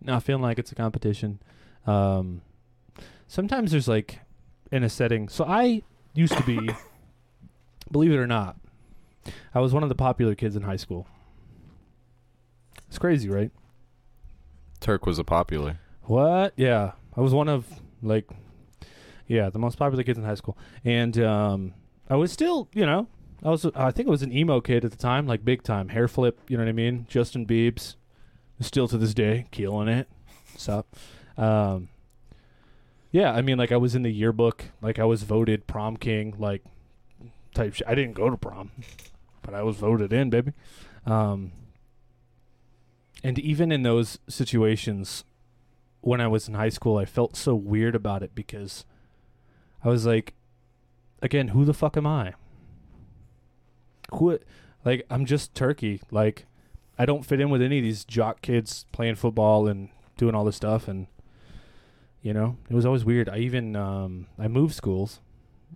Not feeling like it's a competition. Um, sometimes there's like in a setting. So I used to be, believe it or not, I was one of the popular kids in high school. It's crazy, right? Turk was a popular. What? Yeah, I was one of like, yeah, the most popular kids in high school, and um, I was still, you know, I was, I think I was an emo kid at the time, like big time, hair flip, you know what I mean? Justin Biebs, still to this day, killing it. Sup? Um, yeah, I mean, like I was in the yearbook, like I was voted prom king, like type shit. I didn't go to prom, but I was voted in, baby. Um, and even in those situations, when I was in high school, I felt so weird about it because I was like, again, who the fuck am I? Who, like, I'm just Turkey. Like, I don't fit in with any of these jock kids playing football and doing all this stuff. And, you know, it was always weird. I even, um, I moved schools.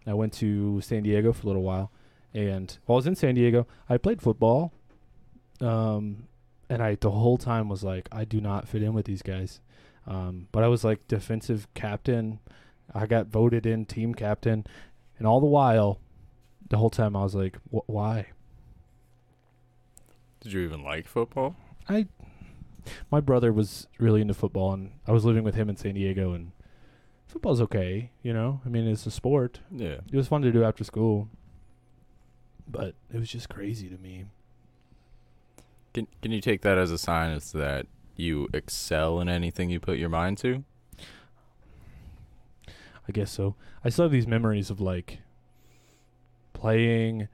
I went to San Diego for a little while. And while I was in San Diego, I played football. Um, and I, the whole time was like, I do not fit in with these guys. Um, but I was like defensive captain. I got voted in team captain, and all the while, the whole time I was like, "Why?" Did you even like football? I, my brother was really into football, and I was living with him in San Diego, and football's okay, you know. I mean, it's a sport. Yeah. It was fun to do after school, but it was just crazy to me. Can Can you take that as a sign as that you excel in anything you put your mind to? I guess so. I still have these memories of like playing,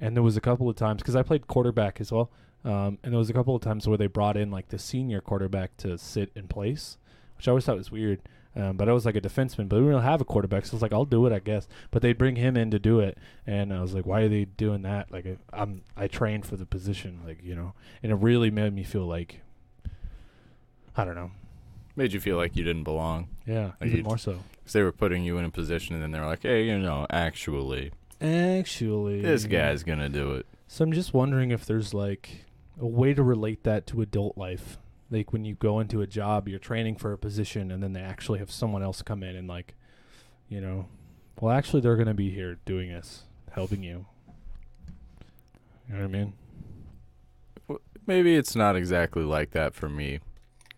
and there was a couple of times because I played quarterback as well. Um, and there was a couple of times where they brought in like the senior quarterback to sit in place, which I always thought was weird. Um, but I was like a defenseman, but we didn't have a quarterback, so I was like, I'll do it, I guess. But they'd bring him in to do it, and I was like, why are they doing that? Like, I'm I trained for the position, like you know, and it really made me feel like I don't know. Made you feel like you didn't belong. Yeah, Like even more so. 'Cause they were putting you in a position, and then they're like, "Hey, you know, actually, Actually, this guy's gonna do it." So I'm just wondering if there's like a way to relate that to adult life. Like when you go into a job, you're training for a position, and then they actually have someone else come in and like, you know, well, actually they're gonna be here doing this, helping you. You know what I mean? Maybe it's not exactly like that for me,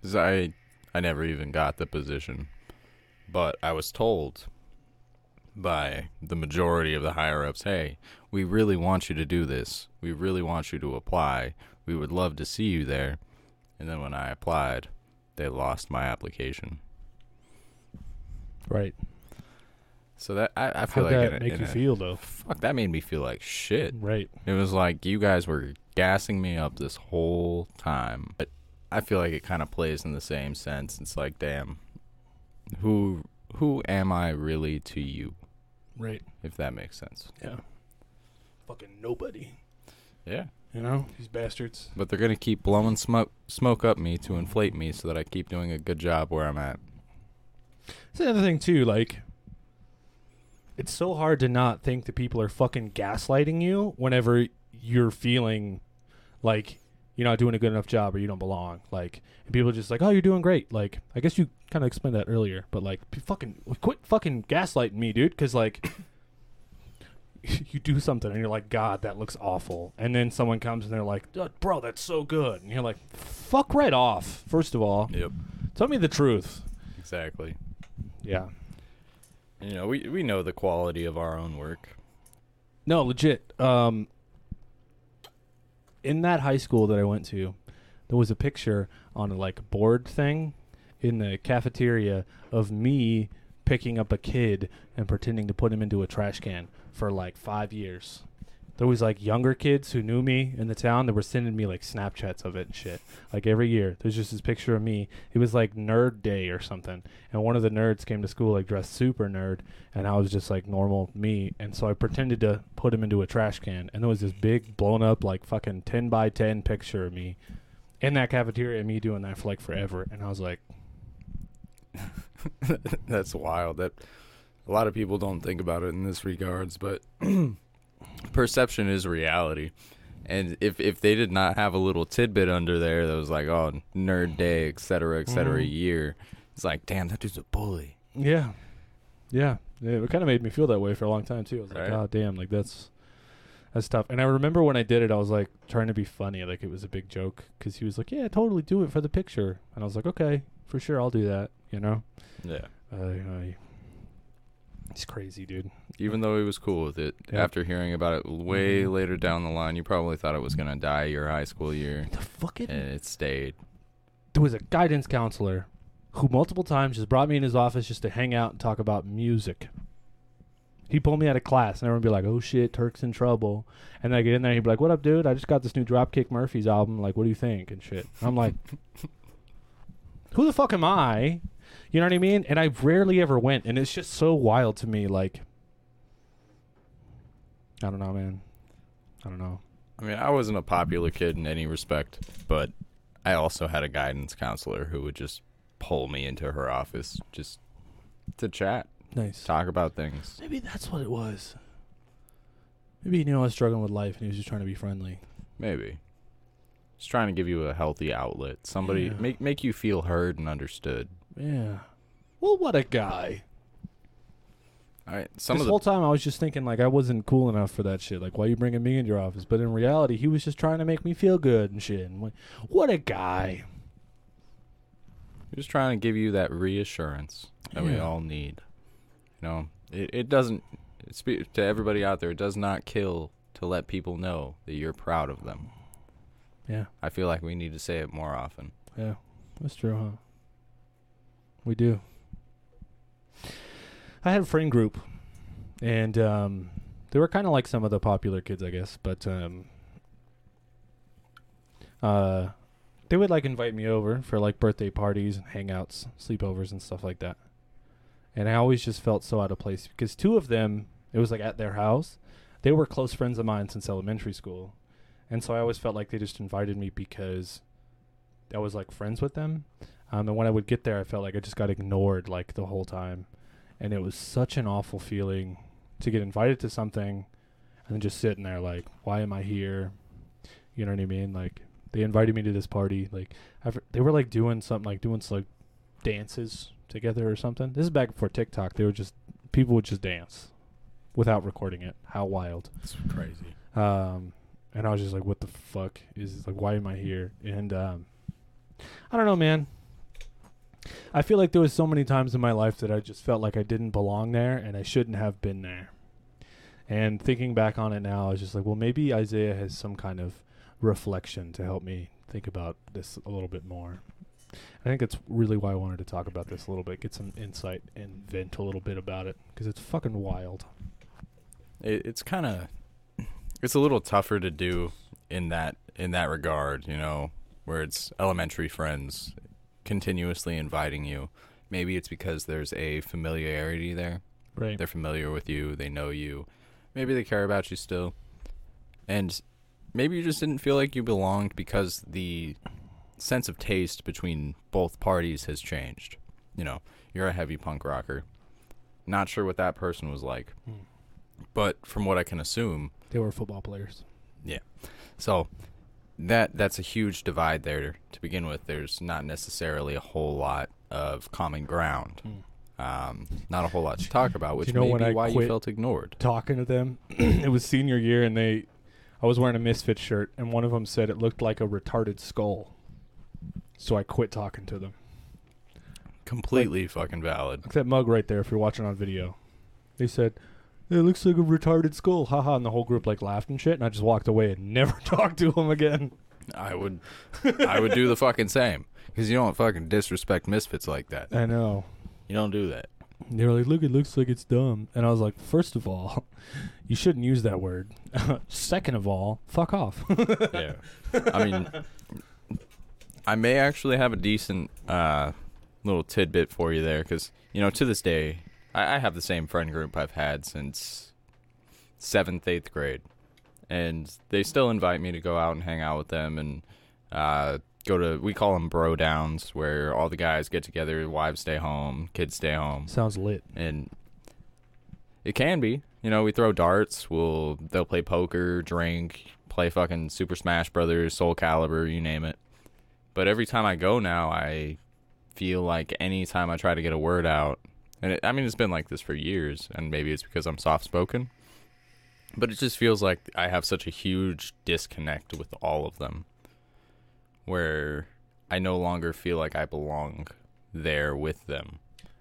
'cause I I never even got the position, but I was told by the majority of the higher ups, "Hey, we really want you to do this. We really want you to apply. We would love to see you there." And then when I applied, they lost my application. Right. So that I, I feel How'd like that in a- make in you a- feel though? Fuck, that made me feel like shit. Right. It was like you guys were gassing me up this whole time. But I feel like it kind of plays in the same sense. It's like, damn, who who am I really to you? Right. If that makes sense. Yeah. Fucking nobody. Yeah. You know these bastards. But they're gonna keep blowing smoke smoke up me to inflate me so that I keep doing a good job where I'm at. It's another thing too. Like, it's so hard to not think that people are fucking gaslighting you whenever you're feeling like you're not doing a good enough job or you don't belong. Like, and people are just like, "Oh, you're doing great." Like, I guess you kind of explained that earlier, but like, fucking quit fucking gaslighting me, dude. Because like. You do something and you're like, God, that looks awful. And then someone comes and they're like, "Uh, Bro, that's so good. And you're like, Fuck right off, first of all. Yep. Tell me the truth. Exactly. Yeah. You know, we we know the quality of our own work. No, legit. Um, in that high school that I went to, there was a picture on a like board thing in the cafeteria of me picking up a kid and pretending to put him into a trash can for like five years. There was like younger kids who knew me in the town that were sending me like Snapchats of it and shit. Like every year, there's just this picture of me. It was like nerd day or something, and one of the nerds came to school like dressed super nerd, and I was just like normal me, and so I pretended to put him into a trash can, and there was this big blown up like fucking ten by ten picture of me in that cafeteria, and me doing that for like forever, and I was like, That's wild. That a lot of people don't think about it in this regards, but perception is reality. And if if they did not have a little tidbit under there that was like, oh, nerd day, et cetera, et cetera, Mhm. year, it's like, damn, that dude's a bully. yeah, yeah, yeah it kind of made me feel that way for a long time too. I was like, Right. God damn, like that's that's tough. And I remember when I did it, I was like trying to be funny, like it was a big joke, because he was like, yeah, totally do it for the picture, and I was like, okay, for sure, I'll do that, you know. Yeah. Uh, you know, he's crazy, dude. Even though he was cool with it, Yeah. after hearing about it way Mhm. later down the line, you probably thought it was gonna die your high school year, The fucking and it stayed. there was a guidance counselor who multiple times just brought me in his office just to hang out and talk about music. He pulled me out of class, and everyone would be like, "Oh shit, Turk's in trouble." And then I get in there, and he'd be like, "What up, dude? I just got this new Dropkick Murphys album. Like, what do you think?" And shit. I'm like, "Who the fuck am I?" You know what I mean? And I rarely ever went, and it's just so wild to me. Like, I don't know, man. I don't know. I mean, I wasn't a popular kid in any respect, but I also had a guidance counselor who would just pull me into her office just to chat, Nice. talk about things. Maybe that's what it was. Maybe he knew I was struggling with life, and he was just trying to be friendly. Maybe. Just trying to give you a healthy outlet. Somebody Yeah. make make you feel heard and understood. Yeah. Well, what a guy. All right. Some this of the whole time I was just thinking like I wasn't cool enough for that shit. Like, why you bringing me into your office? But in reality, he was just trying to make me feel good and shit. And wh- what a guy. just trying to give you that reassurance that we all need. You know, it it doesn't it's, to everybody out there. It does not kill to let people know that you're proud of them. Yeah. I feel like we need to say it more often. Yeah. That's true, huh? We do. I had a friend group, and um, they were kind of like some of the popular kids, I guess. But um, uh, they would like invite me over for like birthday parties and hangouts, sleepovers, and stuff like that. And I always just felt so out of place because two of them, it was like at their house. They were close friends of mine since elementary school, and so I always felt like they just invited me because I was like friends with them. Um, and when I would get there, I felt like I just got ignored like the whole time, and it was such an awful feeling to get invited to something, and then just sitting there like, why am I here? You know what I mean? Like they invited me to this party, like I've, they were like doing something like doing like dances together or something. This is back before TikTok. They were just people would just dance without recording it. How wild! It's crazy. Um, and I was just like, "What the fuck is this? like? Why am I here?" And um, I don't know, man. I feel like there was so many times in my life that I just felt like I didn't belong there and I shouldn't have been there. And thinking back on it now, I was just like, well, maybe Isaiah has some kind of reflection to help me think about this a little bit more. I think that's really why I wanted to talk about this a little bit, get some insight and vent a little bit about it because it's fucking wild. It, it's kind of it's a little tougher to do in that in that regard, you know, where it's elementary friends continuously inviting you. Maybe it's because there's a familiarity there. Right. They're familiar with you, they know you. Maybe they care about you still. And maybe you just didn't feel like you belonged because the sense of taste between both parties has changed. You know, you're a heavy punk rocker. Not sure what that person was like. Hmm. But from what I can assume, They were football players. Yeah. So that that's a huge divide there to begin with. There's not necessarily a whole lot of common ground. Um, not a whole lot to talk about, which you know may when be I why you felt ignored. talking to them. it was senior year, and they, I was wearing a Misfit shirt, and one of them said it looked like a retarded skull. So I quit talking to them. Completely fucking valid. Look that mug right there. If you're watching on video, they said it looks like a retarded skull. Haha! And the whole group like laughed and shit, and I just walked away and never talked to them again. I would, I would do the fucking same because you don't fucking disrespect misfits like that. I know. You don't do that. They were like, "Look, it looks like it's dumb," and I was like, first of all, you shouldn't use that word. Second of all, fuck off." yeah. I mean, I may actually have a decent uh, little tidbit for you there because, you know, to this day, I, I have the same friend group I've had since seventh, eighth grade. And they still invite me to go out and hang out with them and uh, go to, we call them bro downs, where all the guys get together, wives stay home, kids stay home Sounds lit. and it can be. You know, we throw darts. We'll they'll play poker, drink, play fucking Super Smash Brothers, Soul Calibur, you name it. But every time I go now, I feel like any time I try to get a word out, and it, I mean it's been like this for years, and maybe it's because I'm soft spoken, but it just feels like I have such a huge disconnect with all of them, where I no longer feel like I belong there with them,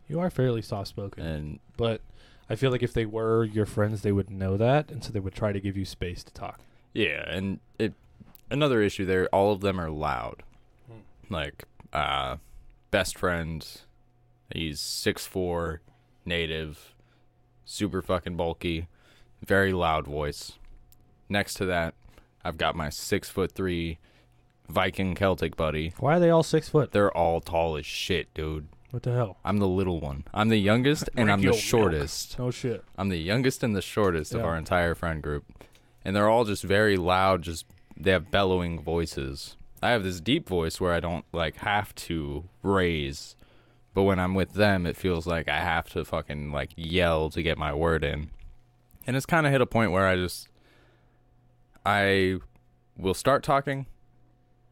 You are fairly soft spoken. and but I feel like if they were your friends, they would know that, and so they would try to give you space to talk. Yeah, and it another issue there. All of them are loud. Like uh, best friend, he's six four, native, super fucking bulky, very loud voice. Next to that, I've got my six foot three Viking Celtic buddy. Why are they all six foot? They're all tall as shit, dude. What the hell? I'm the little one. I'm the youngest and I'm the shortest. No shit. I'm the youngest and the shortest of Yeah. our entire friend group. And they're all just very loud, just they have bellowing voices. I have this deep voice where I don't like have to raise. But when I'm with them, it feels like I have to fucking like yell to get my word in. And it's kind of hit a point where I just I will start talking,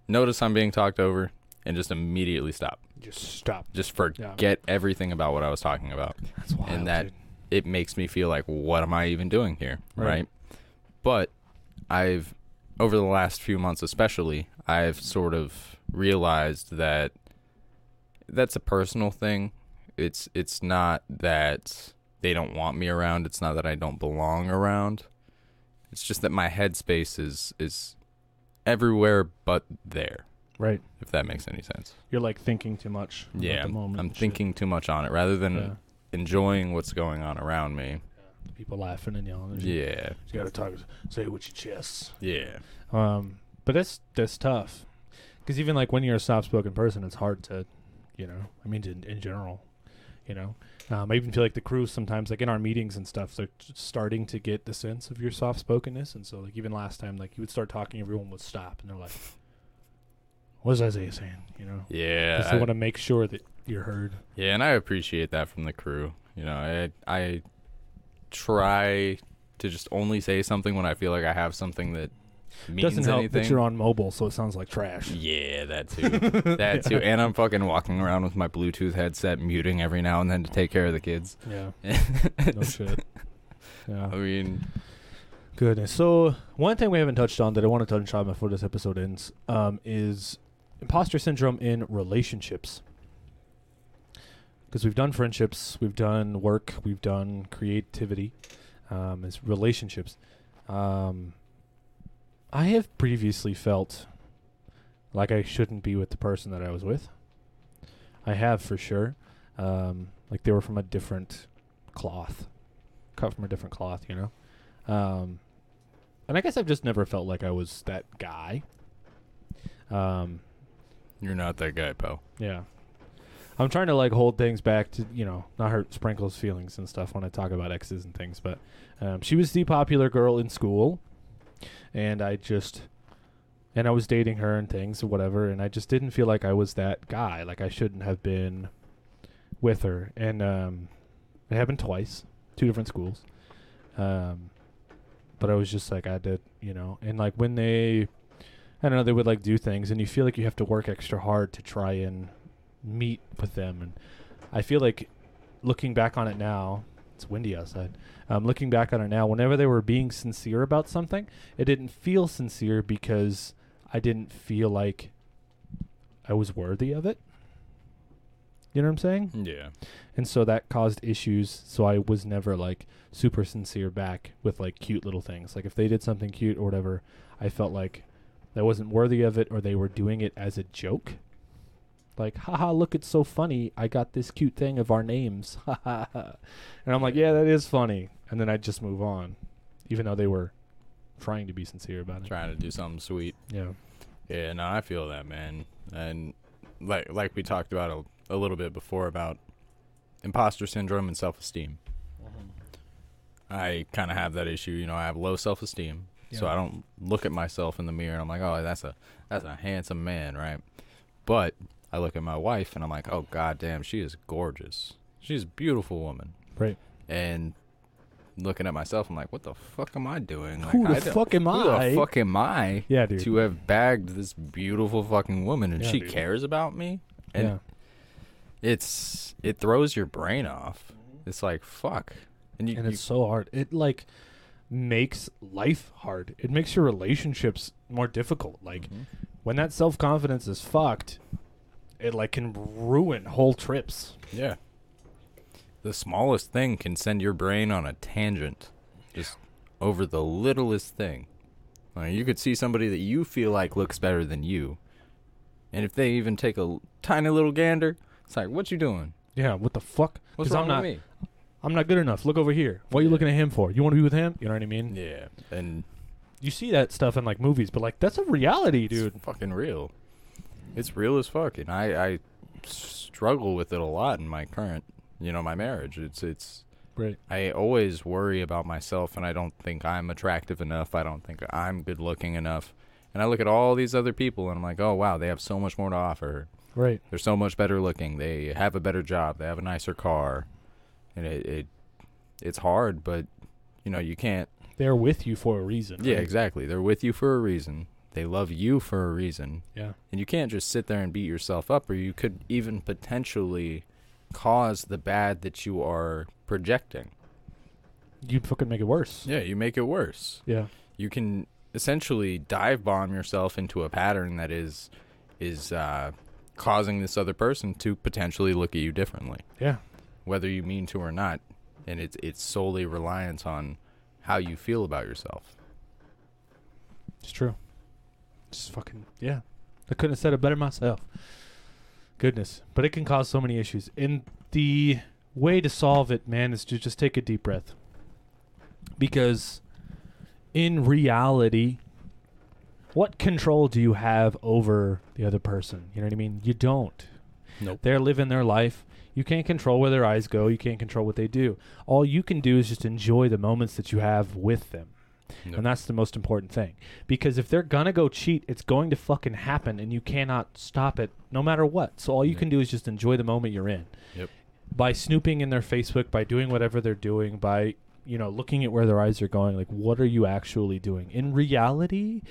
notice I'm being talked over, and just immediately stop. Just stop. Just forget everything about what I was talking about That's wild. And that- dude. it makes me feel like what am I even doing here, Right. right? But I've over the last few months especially, I've sort of realized that that's a personal thing. It's it's not that they don't want me around, it's not that I don't belong around. It's just that my headspace is is everywhere but there, Right. if that makes any sense. You're like thinking too much. Yeah, The I'm, moment I'm and shit. thinking too much on it rather than Yeah. enjoying what's going on around me. People laughing and yelling. and. Yeah. You gotta talk. Say it with your chest. Yeah. Um, but that's that's tough, because even like when you're a soft-spoken person, it's hard to, you know. I mean, in, in general, you know. Um, I even feel like the crew sometimes, like in our meetings and stuff, they're t- starting to get the sense of your soft-spokenness, and so like even last time, like you would start talking, everyone would stop, and they're like, What is Isaiah saying? You know, Yeah, because they I- want to make sure that you're heard. yeah, and I appreciate that from the crew. You know, I I try to just only say something when I feel like I have something that means Doesn't help anything. that you're on mobile, so it sounds like trash. Yeah, that too. that too. And I'm fucking walking around with my Bluetooth headset, muting every now and then to take care of the kids. Yeah, no shit. Yeah. I mean, Goodness. So one thing we haven't touched on that I want to touch on before this episode ends um, is imposter syndrome in relationships. Because we've done friendships, we've done work, we've done creativity, um, as relationships. Um, I have previously felt like I shouldn't be with the person that I was with. I have for sure. Um, like they were from a different cloth, cut from a different cloth, you know. Um, and I guess I've just never felt like I was that guy. Um, you're not that guy, pal. yeah. I'm trying to like hold things back to, you know, not hurt Sprinkle's feelings and stuff when I talk about exes and things, but um, she was the popular girl in school and I just and I was dating her and things or whatever and I just didn't feel like I was that guy, like I shouldn't have been with her. And um it happened twice, two different schools. Um but I was just like I did, you know, and like when they I don't know, they would like do things and you feel like you have to work extra hard to try and meet with them and I feel like looking back on it now, it's windy outside. Um, looking back on it now, whenever they were being sincere about something, it didn't feel sincere because I didn't feel like I was worthy of it. You know what I'm saying? Yeah. And so that caused issues. So I was never like super sincere back with like cute little things. Like if they did something cute or whatever, I felt like I wasn't worthy of it or they were doing it as a joke. Like, haha, look, it's so funny. I got this cute thing of our names. and I'm like, yeah, that is funny. And then I'd just move on, even though they were trying to be sincere about it. Trying to do something sweet. Yeah. Yeah, no, I feel that, man. And like like we talked about a, a little bit before about imposter syndrome and self-esteem. Mm-hmm. I kind of have that issue, you know, I have low self-esteem. So I don't look at myself in the mirror and I'm like, "Oh, that's a that's a handsome man, right?" But I look at my wife and I'm like, "Oh god damn, she is gorgeous. She's a beautiful woman." Right. And looking at myself, I'm like, "What the fuck am I doing? Like, Who the I fuck am who I? the fuck am I Yeah, dude. to have bagged this beautiful fucking woman and Yeah, she dude. cares about me? And yeah. it's it throws your brain off. It's like fuck. And you, and you it's so hard. It like makes life hard. It makes your relationships more difficult. Like Mhm. when that self confidence is fucked, it like can ruin whole trips. yeah. The smallest thing can send your brain on a tangent just over the littlest thing. Like, you could see somebody that you feel like looks better than you. And if they even take a tiny little gander, it's like, what you doing? Yeah, what the fuck? What's wrong I'm not with me? I'm not good enough. Look over here. What are you Yeah. looking at him for? You want to be with him? You know what I mean? Yeah. And You see that stuff in like movies, but like that's a reality, dude. It's fucking real. It's real as fuck, and I I struggle with it a lot in my current, you know, my marriage. It's it's Right. I always worry about myself, and I don't think I'm attractive enough. I don't think I'm good looking enough. And I look at all these other people, and I'm like, oh wow, they have so much more to offer. Right. They're so much better looking. They have a better job. They have a nicer car, and it, it it's hard, but you know you can't They're with you for a reason. yeah, right? exactly. They're with you for a reason. They love you for a reason. Yeah. And you can't just sit there and beat yourself up, or you could even potentially cause the bad that you are projecting. You fucking make it worse. Yeah, you make it worse. Yeah. You can essentially dive bomb yourself into a pattern that is is uh, causing this other person to potentially look at you differently, Yeah. whether you mean to or not. And it's it's solely reliant on how you feel about yourself. It's true. Just fucking yeah. I couldn't have said it better myself. Goodness, but it can cause so many issues. And the way to solve it, man, is to just take a deep breath. Because in reality, what control do you have over the other person? You know what I mean? You don't. Nope. They're living their life. You can't control where their eyes go. You can't control what they do. All you can do is just enjoy the moments that you have with them. Nope. And that's the most important thing. Because if they're gonna go cheat, it's going to fucking happen and you cannot stop it no matter what. So all you can do is just enjoy the moment you're in. Yep. By snooping in their Facebook, by doing whatever they're doing, by you know, looking at where their eyes are going, like what are you actually doing? In reality,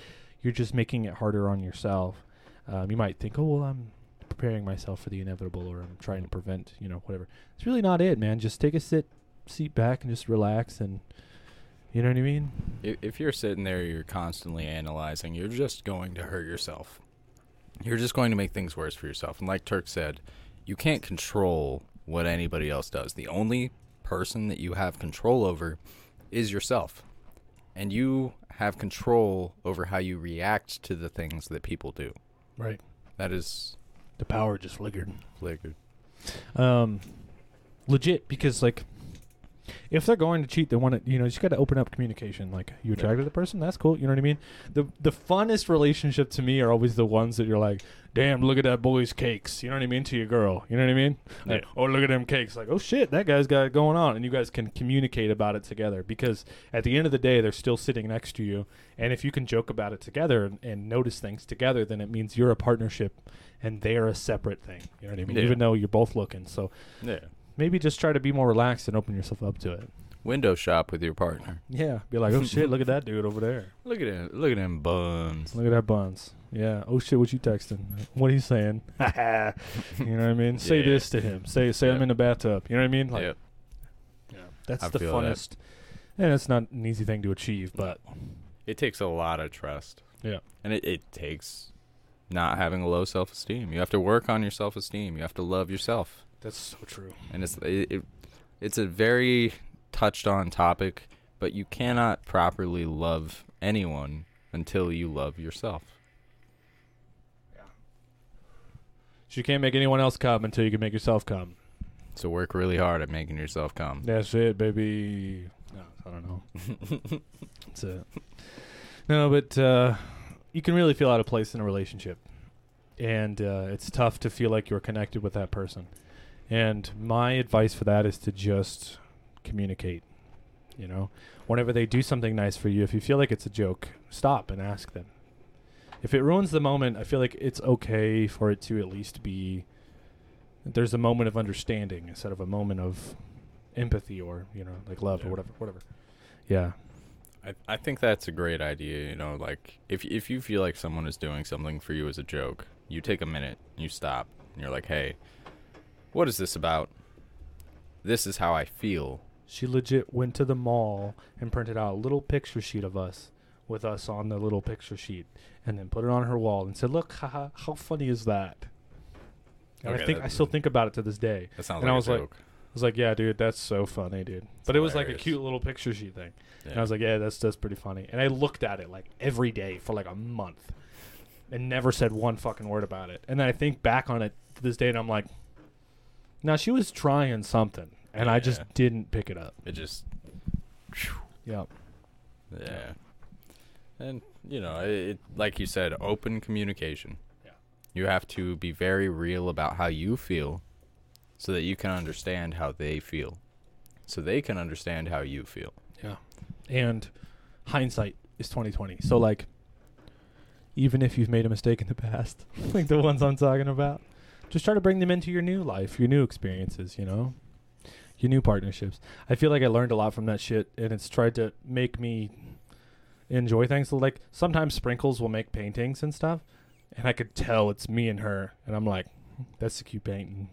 you're just making it harder on yourself. Um, you might think, oh well, I'm preparing myself for the inevitable, or I'm trying to prevent, you know, whatever. It's really not it, man. Just take a sit, seat back, and just relax, and you know what I mean. If, if you're sitting there, you're constantly analyzing, you're just going to hurt yourself. You're just going to make things worse for yourself. And like Turk said, you can't control what anybody else does. The only person that you have control over is yourself. And you have control over how you react to the things that people do. Right. That is The power just flickered. flickered. Um, legit because like, if they're going to cheat, they want to. You know, you just got to open up communication. Like, you attracted to the person, that's cool. You know what I mean? The the funnest relationship to me are always the ones that you're like, damn, look at that boy's cakes. You know what I mean? To your girl. You know what I mean? Like, oh, look at them cakes. Like, oh shit, that guy's got it going on, and you guys can communicate about it together. Because at the end of the day, they're still sitting next to you, and if you can joke about it together and, and notice things together, then it means you're a partnership, and they're a separate thing. You know what I mean? Yeah. Even though you're both looking, so Yeah. Maybe just try to be more relaxed and open yourself up to it. Window shop with your partner. Yeah, be like, oh shit, look at that dude over there. Look at him. Look at him buns. Look at that buns. Yeah. Oh shit, what you texting? What are you saying? you know what I mean? Say Yeah. this to him. Say say I'm in the bathtub. You know what I mean? Like, Yep. yeah, that's I the feel that. funnest. And it's not an easy thing to achieve, but It takes a lot of trust. Yeah. And it, it takes not having a low self esteem. You have to work on your self esteem. You have to love yourself. That's so true. And it's it, it it's a very touched on topic, but you cannot properly love anyone until you love yourself. Yeah. So you can't make anyone else come until you can make yourself come. So work really hard at making yourself come. That's it, baby. No, I don't know. That's it. No, but uh, you can really feel out of place in a relationship, and uh, it's tough to feel like you're connected with that person. And my advice for that is to just communicate. You know, whenever they do something nice for you, if you feel like it's a joke, stop and ask them. If it ruins the moment, I feel like it's okay for it to at least be. There's a moment of understanding instead of a moment of empathy or you know like love Yeah. or whatever whatever yeah I, I think that's a great idea. You know, like if if you feel like someone is doing something for you as a joke, you take a minute, you stop, and you're like, "Hey, what is this about? This is how I feel." she legit went to the mall and printed out a little picture sheet of us with us on the little picture sheet and then put it on her wall and said look haha, how funny is that? And Okay, i think i still think about it to this day. That sounds And I was a like- i was like yeah dude that's so funny dude. But it was like a cute little picture sheet thing. And i was like yeah that's that's pretty funny. And i looked at it like every day for like a month and never said one fucking word about it. And then i think back on it to this day and i'm like now she was trying something and i just Yeah. didn't pick it up it just yeah yeah. And you know, it, it like you said, open communication. Yeah. You have to be very real about how you feel so that you can understand how they feel. So they can understand how you feel. Yeah. And hindsight is 2020. So like even if you've made a mistake in the past, like the ones I'm talking about, just try to bring them into your new life, your new experiences, you know? Your new partnerships. I feel like I learned a lot from that shit and it's tried to make me enjoy things. So like sometimes sprinkles will make paintings and stuff and I could tell it's me and her and I'm like that's a cute painting.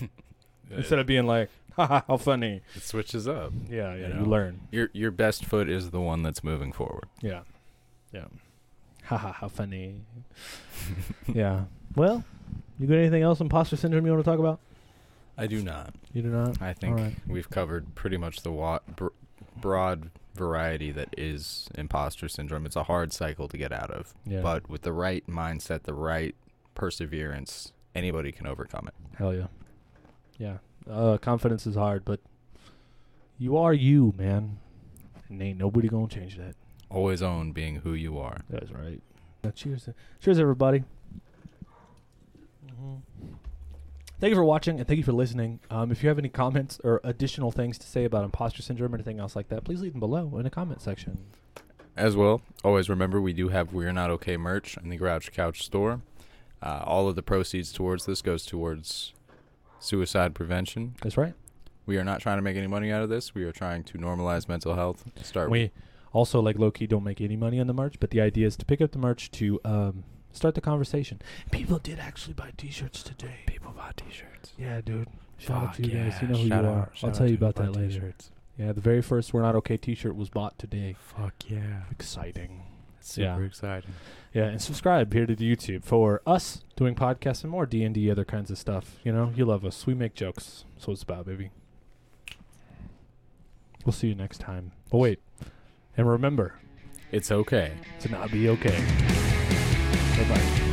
Instead of being like, haha, how funny. it switches up. Yeah, yeah, You you learn. Your your best foot is the one that's moving forward. Yeah. Yeah. Haha, how funny. yeah. Well, you got anything else imposter syndrome you want to talk about? I do not. You do not? I think Alright. we've covered pretty much the wa- br- broad variety that is imposter syndrome. It's a hard cycle to get out of, Yeah. but with the right mindset, the right perseverance, anybody can overcome it. Hell yeah. Yeah. Uh, confidence is hard, but you are you, man. And ain't nobody gonna change that. Always own being who you are. That's right. Now, cheers. Cheers, everybody. Mm-hmm. Thank you for watching and thank you for listening. Um, if you have any comments or additional things to say about imposter syndrome or anything else like that, please leave them below in the comment section. As well, always remember we do have We're Not Okay merch in the Grouch Couch store. Uh, all of the proceeds towards this goes towards suicide prevention. That's right. We are not trying to make any money out of this. We are trying to normalize mental health. Start We also like low key don't make any money on the merch, but the idea is to pick up the merch to um, start the conversation. People did actually buy T-shirts today. people buy t-shirts. Yeah, dude. Shout out to you guys. yeah. You know who Shout you out- are. I'll tell you about that later. t-shirts. Yeah, the very first "We're Not Okay" T-shirt was bought today. Fuck yeah. Exciting. Super Yeah. exciting. Yeah, and subscribe here to the YouTube for us doing podcasts and more D and D, other kinds of stuff. You know, you love us. We make jokes. So it's about, baby. We'll see you next time. Oh wait, and remember It's okay. to not be okay. Bye bye.